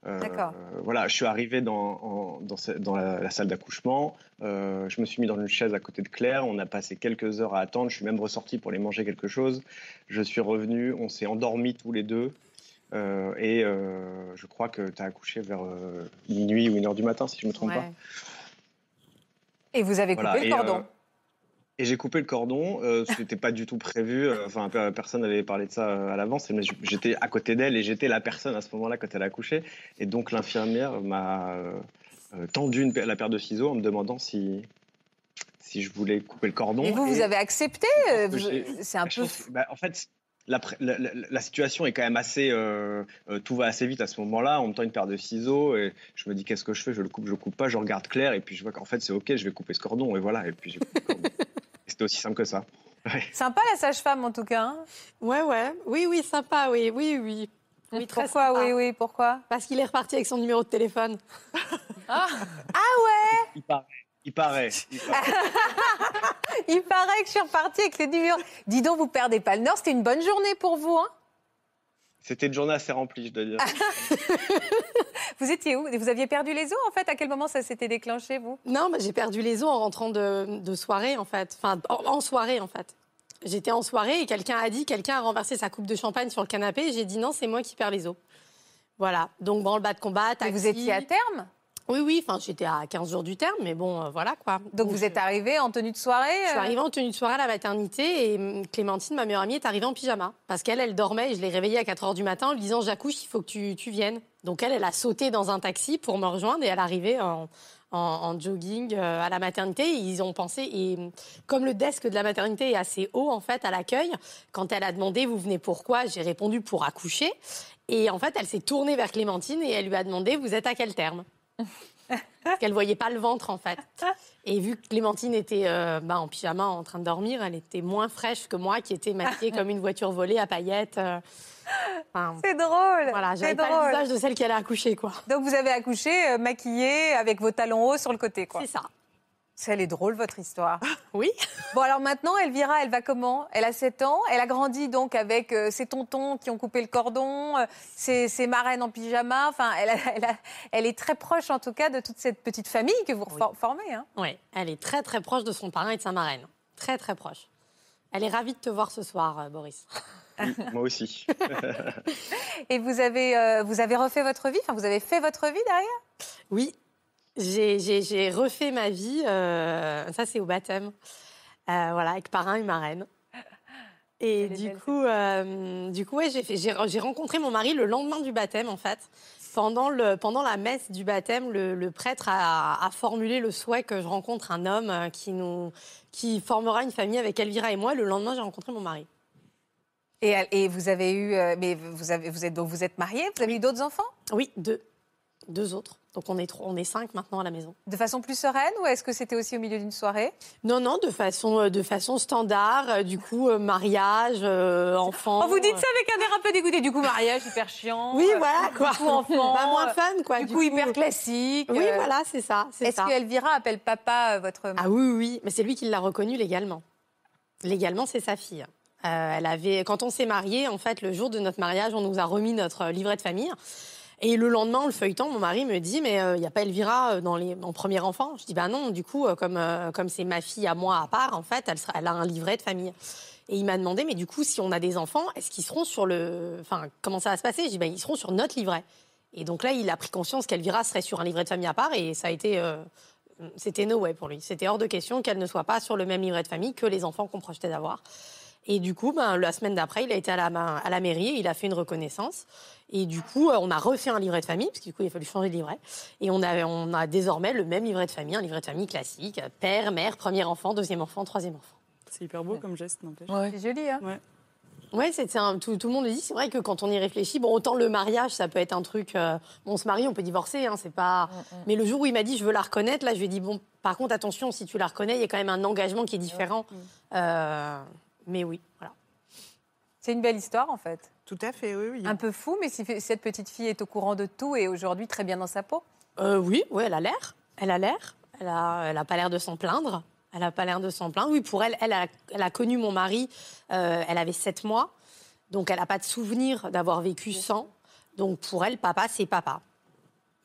Euh, D'accord. voilà, je suis arrivé dans, en- dans, ce- dans la, la salle d'accouchement. euh, je me suis mis dans une chaise à côté de Claire. On a passé quelques heures à attendre. Je suis même ressorti pour aller manger quelque chose. Je suis revenu. On s'est endormis tous les deux. Euh, et euh, je crois que tu as accouché vers euh, minuit ou une heure du matin, si je ne me trompe pas. Et vous avez coupé Voilà, le cordon. Et j'ai coupé le cordon. Euh, ce n'était pas du tout prévu. euh, Enfin, pe- personne n'avait parlé de ça euh, à l'avance. Mais j'étais à côté d'elle et j'étais la personne à ce moment-là quand elle a accouché. Et donc l'infirmière m'a euh, tendu une, la paire de ciseaux en me demandant si si je voulais couper le cordon. Et vous, vous avez accepté je C'est un je peu. bah, en fait, la, situation est quand même assez. euh, euh, tout va assez vite à ce moment-là. On me tend une paire de ciseaux et je me dis qu'est-ce que je fais? Je le coupe, je le coupe pas. Je regarde Claire et puis je vois qu'en fait c'est ok. Je vais couper ce cordon et voilà. Et puis j'ai coupé le cordon. C'était aussi simple que ça. Ouais. Sympa la sage-femme en tout cas. hein. Ouais, ouais. Oui, oui, sympa, oui, oui, oui. Oui, très pourquoi sympa. Oui, oui, pourquoi? Parce qu'il est reparti avec son numéro de téléphone. Il paraît. Il paraît. il paraît. Il paraît que je suis repartie avec les numéros. Dis donc, vous perdez pas le nord. C'était une bonne journée pour vous. Hein C'était une journée assez remplie, je dois dire. vous étiez où? Vous aviez perdu les os en fait? À quel moment ça s'était déclenché, vous? Non, mais j'ai perdu les os en rentrant de, de soirée, en fait. Enfin, en, en soirée, en fait. J'étais en soirée et quelqu'un a dit, quelqu'un a renversé sa coupe de champagne sur le canapé. J'ai dit non, c'est moi qui perds les os. Voilà. Donc, branle-bas de combat, Et taxi. vous étiez à terme? Oui, oui, enfin, j'étais à 15 jours du terme, mais bon, euh, voilà quoi. Donc vous êtes arrivée en tenue de soirée Je suis euh, arrivée en tenue de soirée à la maternité et hum, Clémentine, ma meilleure amie, est arrivée en pyjama. Parce qu'elle, elle dormait et je l'ai réveillée à 4 heures du matin en lui disant J'accouche, il faut que tu, tu viennes. Donc elle, elle a sauté dans un taxi pour me rejoindre et elle est arrivée en, en- en jogging euh, à la maternité. Et ils ont pensé, et hum, comme le desk de la maternité est assez haut en fait à l'accueil, quand elle a demandé Vous venez pourquoi J'ai répondu pour accoucher. Et en fait, elle s'est tournée vers Clémentine et elle lui a demandé Vous êtes à quel terme? Parce qu'elle voyait pas le ventre en fait. Et vu que Clémentine était euh, bah, en pyjama en train de dormir, elle était moins fraîche que moi qui était maquillée comme une voiture volée à paillettes. euh. Enfin, C'est drôle. voilà, j'avais pas le drôle. visage de celle qui allait accoucher quoi. Donc vous avez accouché euh, maquillée avec vos talons hauts sur le côté, quoi. C'est ça. C'est- Elle est drôle, votre histoire. Oui. Bon, alors maintenant, Elvira, elle va comment? Elle a 7 ans. Elle a grandi donc avec euh, ses tontons qui ont coupé le cordon, euh, ses, ses marraines en pyjama. Enfin, elle, a- elle, a- elle est très proche, en tout cas, de toute cette petite famille que vous for- formez. hein. Oui, elle est très très proche de son parrain et de sa marraine. Très très proche. Elle est ravie de te voir ce soir, euh, Boris. Oui, moi aussi. Et vous avez, euh, vous avez refait votre vie? Enfin, vous avez fait votre vie derrière? Oui, j'ai- refait ma vie. euh, ça, c'est au baptême. Euh, voilà, avec parrain et marraine. Et du coup, euh, du coup, ouais, j'ai rencontré mon mari le lendemain du baptême, en fait. Pendant, le, pendant la messe du baptême, le, le prêtre a, a formulé le souhait que je rencontre un homme qui, nous, qui formera une famille avec Elvira et moi. Le lendemain, j'ai rencontré mon mari. et, et vous avez eu, mais vous avez, vous êtes donc vous êtes mariés, vous avez eu d'autres enfants? Oui, deux. Deux autres. Donc on est, trois, on est cinq maintenant à la maison. de façon plus sereine ou est-ce que c'était aussi au milieu d'une soirée? Non, non, de façon, euh, de façon standard. euh, Du coup, euh, mariage, euh, enfant. Oh, vous dites ça avec un air un peu dégoûté. Du coup, mariage hyper chiant. Oui, voilà quoi. coup, enfant, Pas moins fun quoi. Du, coup, hyper classique. Oui, euh, voilà, c'est ça. Est-ce ça. que Elvira appelle papa votre Ah oui, oui, mais c'est lui qui l'a reconnu légalement. Légalement, c'est sa fille. Elle avait, quand on s'est mariés, en fait, le jour de notre mariage, on nous a remis notre livret de famille. Et le lendemain, en le feuilletant, mon mari me dit Mais il n'y a pas Elvira euh, dans les, en premier enfant? Je dis Bah non, du coup, euh, comme euh, comme c'est ma fille à moi à part, en fait, elle, a un livret de famille. Et il m'a demandé Mais du coup, si on a des enfants, est-ce qu'ils seront sur le. Enfin, comment ça va se passer? Je dis Bah, ils seront sur notre livret. Et donc là, il a pris conscience qu'Elvira serait sur un livret de famille à part et ça a été. euh, c'était no way pour lui. C'était hors de question qu'elle ne soit pas sur le même livret de famille que les enfants qu'on projetait d'avoir. Et du coup, ben, la semaine d'après, il a été à la, ma- à la mairie, et il a fait une reconnaissance. Et du coup, euh, on a refait un livret de famille, parce que du coup, il a fallu changer de livret. Et on a, on a désormais le même livret de famille, un livret de famille classique. Père, mère, premier enfant, deuxième enfant, troisième enfant. C'est hyper beau comme geste, n'empêche. Ouais. C'est joli, hein Ouais, c'est un- tout, tout le monde le dit. C'est vrai que quand on y réfléchit, bon, autant le mariage, ça peut être un truc. euh, on se marie, on peut divorcer, hein, c'est pas. Mais le jour où il m'a dit je veux la reconnaître, là, je lui ai dit bon, par contre, attention, si tu la reconnais, il y a quand même un engagement qui est différent. Euh, mais oui, voilà. C'est une belle histoire, en fait. Tout à fait, oui, oui. Un peu fou, mais si cette petite fille est au courant de tout et aujourd'hui très bien dans sa peau. Euh, oui, oui, elle a l'air. Elle a l'air. Elle a, elle a pas l'air de s'en plaindre. Elle a pas l'air de s'en plaindre. Oui, pour elle, elle a, elle a connu mon mari. euh, elle avait sept mois, donc elle n'a pas de souvenir d'avoir vécu sans. Donc pour elle, papa, c'est papa.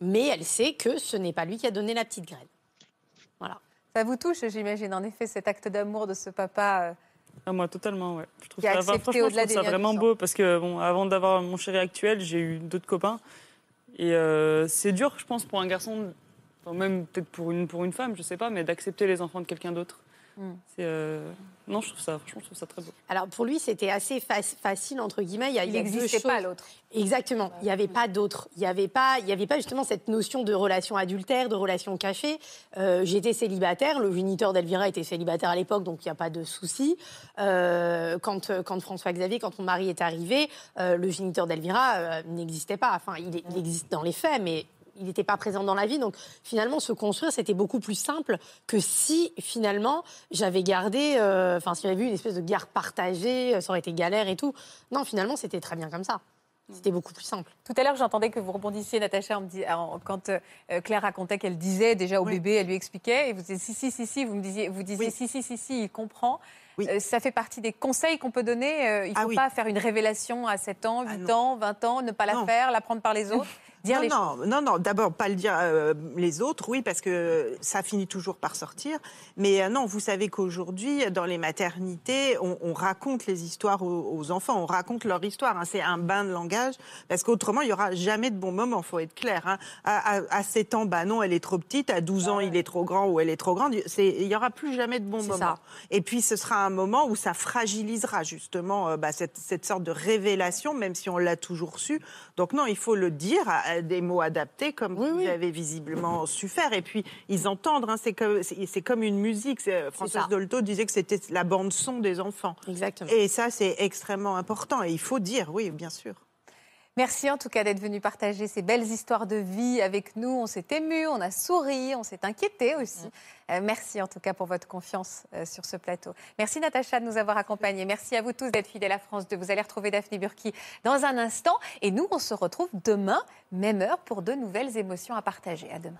Mais elle sait que ce n'est pas lui qui a donné la petite graine. Voilà. Ça vous touche, j'imagine, en effet, cet acte d'amour de ce papa. euh, Ah, moi, totalement, ouais. Je trouve ça, franchement, je trouve vraiment beau parce que, bon, avant d'avoir mon chéri actuel, j'ai eu d'autres copains. Et euh, c'est dur, je pense, pour un garçon, enfin, même peut-être pour une, pour une femme, je sais pas, mais d'accepter les enfants de quelqu'un d'autre. Mm. Euh, Non, je trouve ça, franchement, je trouve ça très beau. Alors pour lui, c'était assez fac- facile entre guillemets. Il n'existait pas l'autre. Exactement. Il n'y avait pas d'autre. Il n'y avait pas, il y avait pas justement cette notion de relation adultère, de relation cachée. Euh, J'étais célibataire. Le géniteur d'Elvira était célibataire à l'époque, donc il n'y a pas de souci. Euh, quand, quand François Xavier, quand mon mari est arrivé, euh, le géniteur d'Elvira euh, n'existait pas. Enfin, il, il existe dans les faits, mais il n'était pas présent dans la vie. Donc finalement, se construire, c'était beaucoup plus simple que si finalement j'avais gardé, euh, enfin, s'il y avait eu une espèce de guerre partagée, euh, ça aurait été galère et tout. Non, finalement, c'était très bien comme ça. C'était beaucoup plus simple. Tout à l'heure, j'entendais que vous rebondissiez, Natacha, en me dis- en- quand euh, Claire racontait qu'elle disait déjà au Oui. bébé, elle lui expliquait, et vous disiez si, si, si, si, vous me disiez, vous disiez Oui. si, si, si, si, il comprend. Oui. Euh, ça fait partie des conseils qu'on peut donner. Euh, il ne Ah faut oui. pas faire une révélation à 7 ans, 8 Ah ans, 20 ans, ne pas la Non. faire, la prendre par les autres. Dire non, les non, non, non, d'abord, pas le dire euh, les autres, oui, parce que ça finit toujours par sortir. Mais euh, non, vous savez qu'aujourd'hui, dans les maternités, on, on raconte les histoires aux, aux enfants, on raconte leur histoire. hein. C'est un bain de langage, parce qu'autrement, il n'y aura jamais de bon moment, faut être clair. hein. À, à- à 7 ans, bah non, elle est trop petite. À 12 ans, il est trop grand ou elle est trop grande. Il n'y aura plus jamais de bon moment. ça. Et puis, ce sera un moment où ça fragilisera justement euh, bah, cette, cette sorte de révélation, même si on l'a toujours su. Donc non, il faut le dire à, des mots adaptés, comme Oui, vous oui. avez visiblement su faire. Et puis, ils entendent. hein, c'est comme, comme une musique. C'est- Françoise. Dolto disait que c'était la bande son des enfants. Exactement. Et ça, c'est extrêmement important. Et il faut dire, oui, bien sûr. Merci en tout cas d'être venu partager ces belles histoires de vie avec nous. On s'est ému, on a souri, on s'est inquiété aussi. Euh, merci en tout cas pour votre confiance euh, sur ce plateau. Merci Natacha de nous avoir accompagnés. Merci à vous tous d'être fidèles à France 2. Vous allez retrouver Daphné Burki dans un instant. Et nous, on se retrouve demain, même heure, pour de nouvelles émotions à partager. À demain.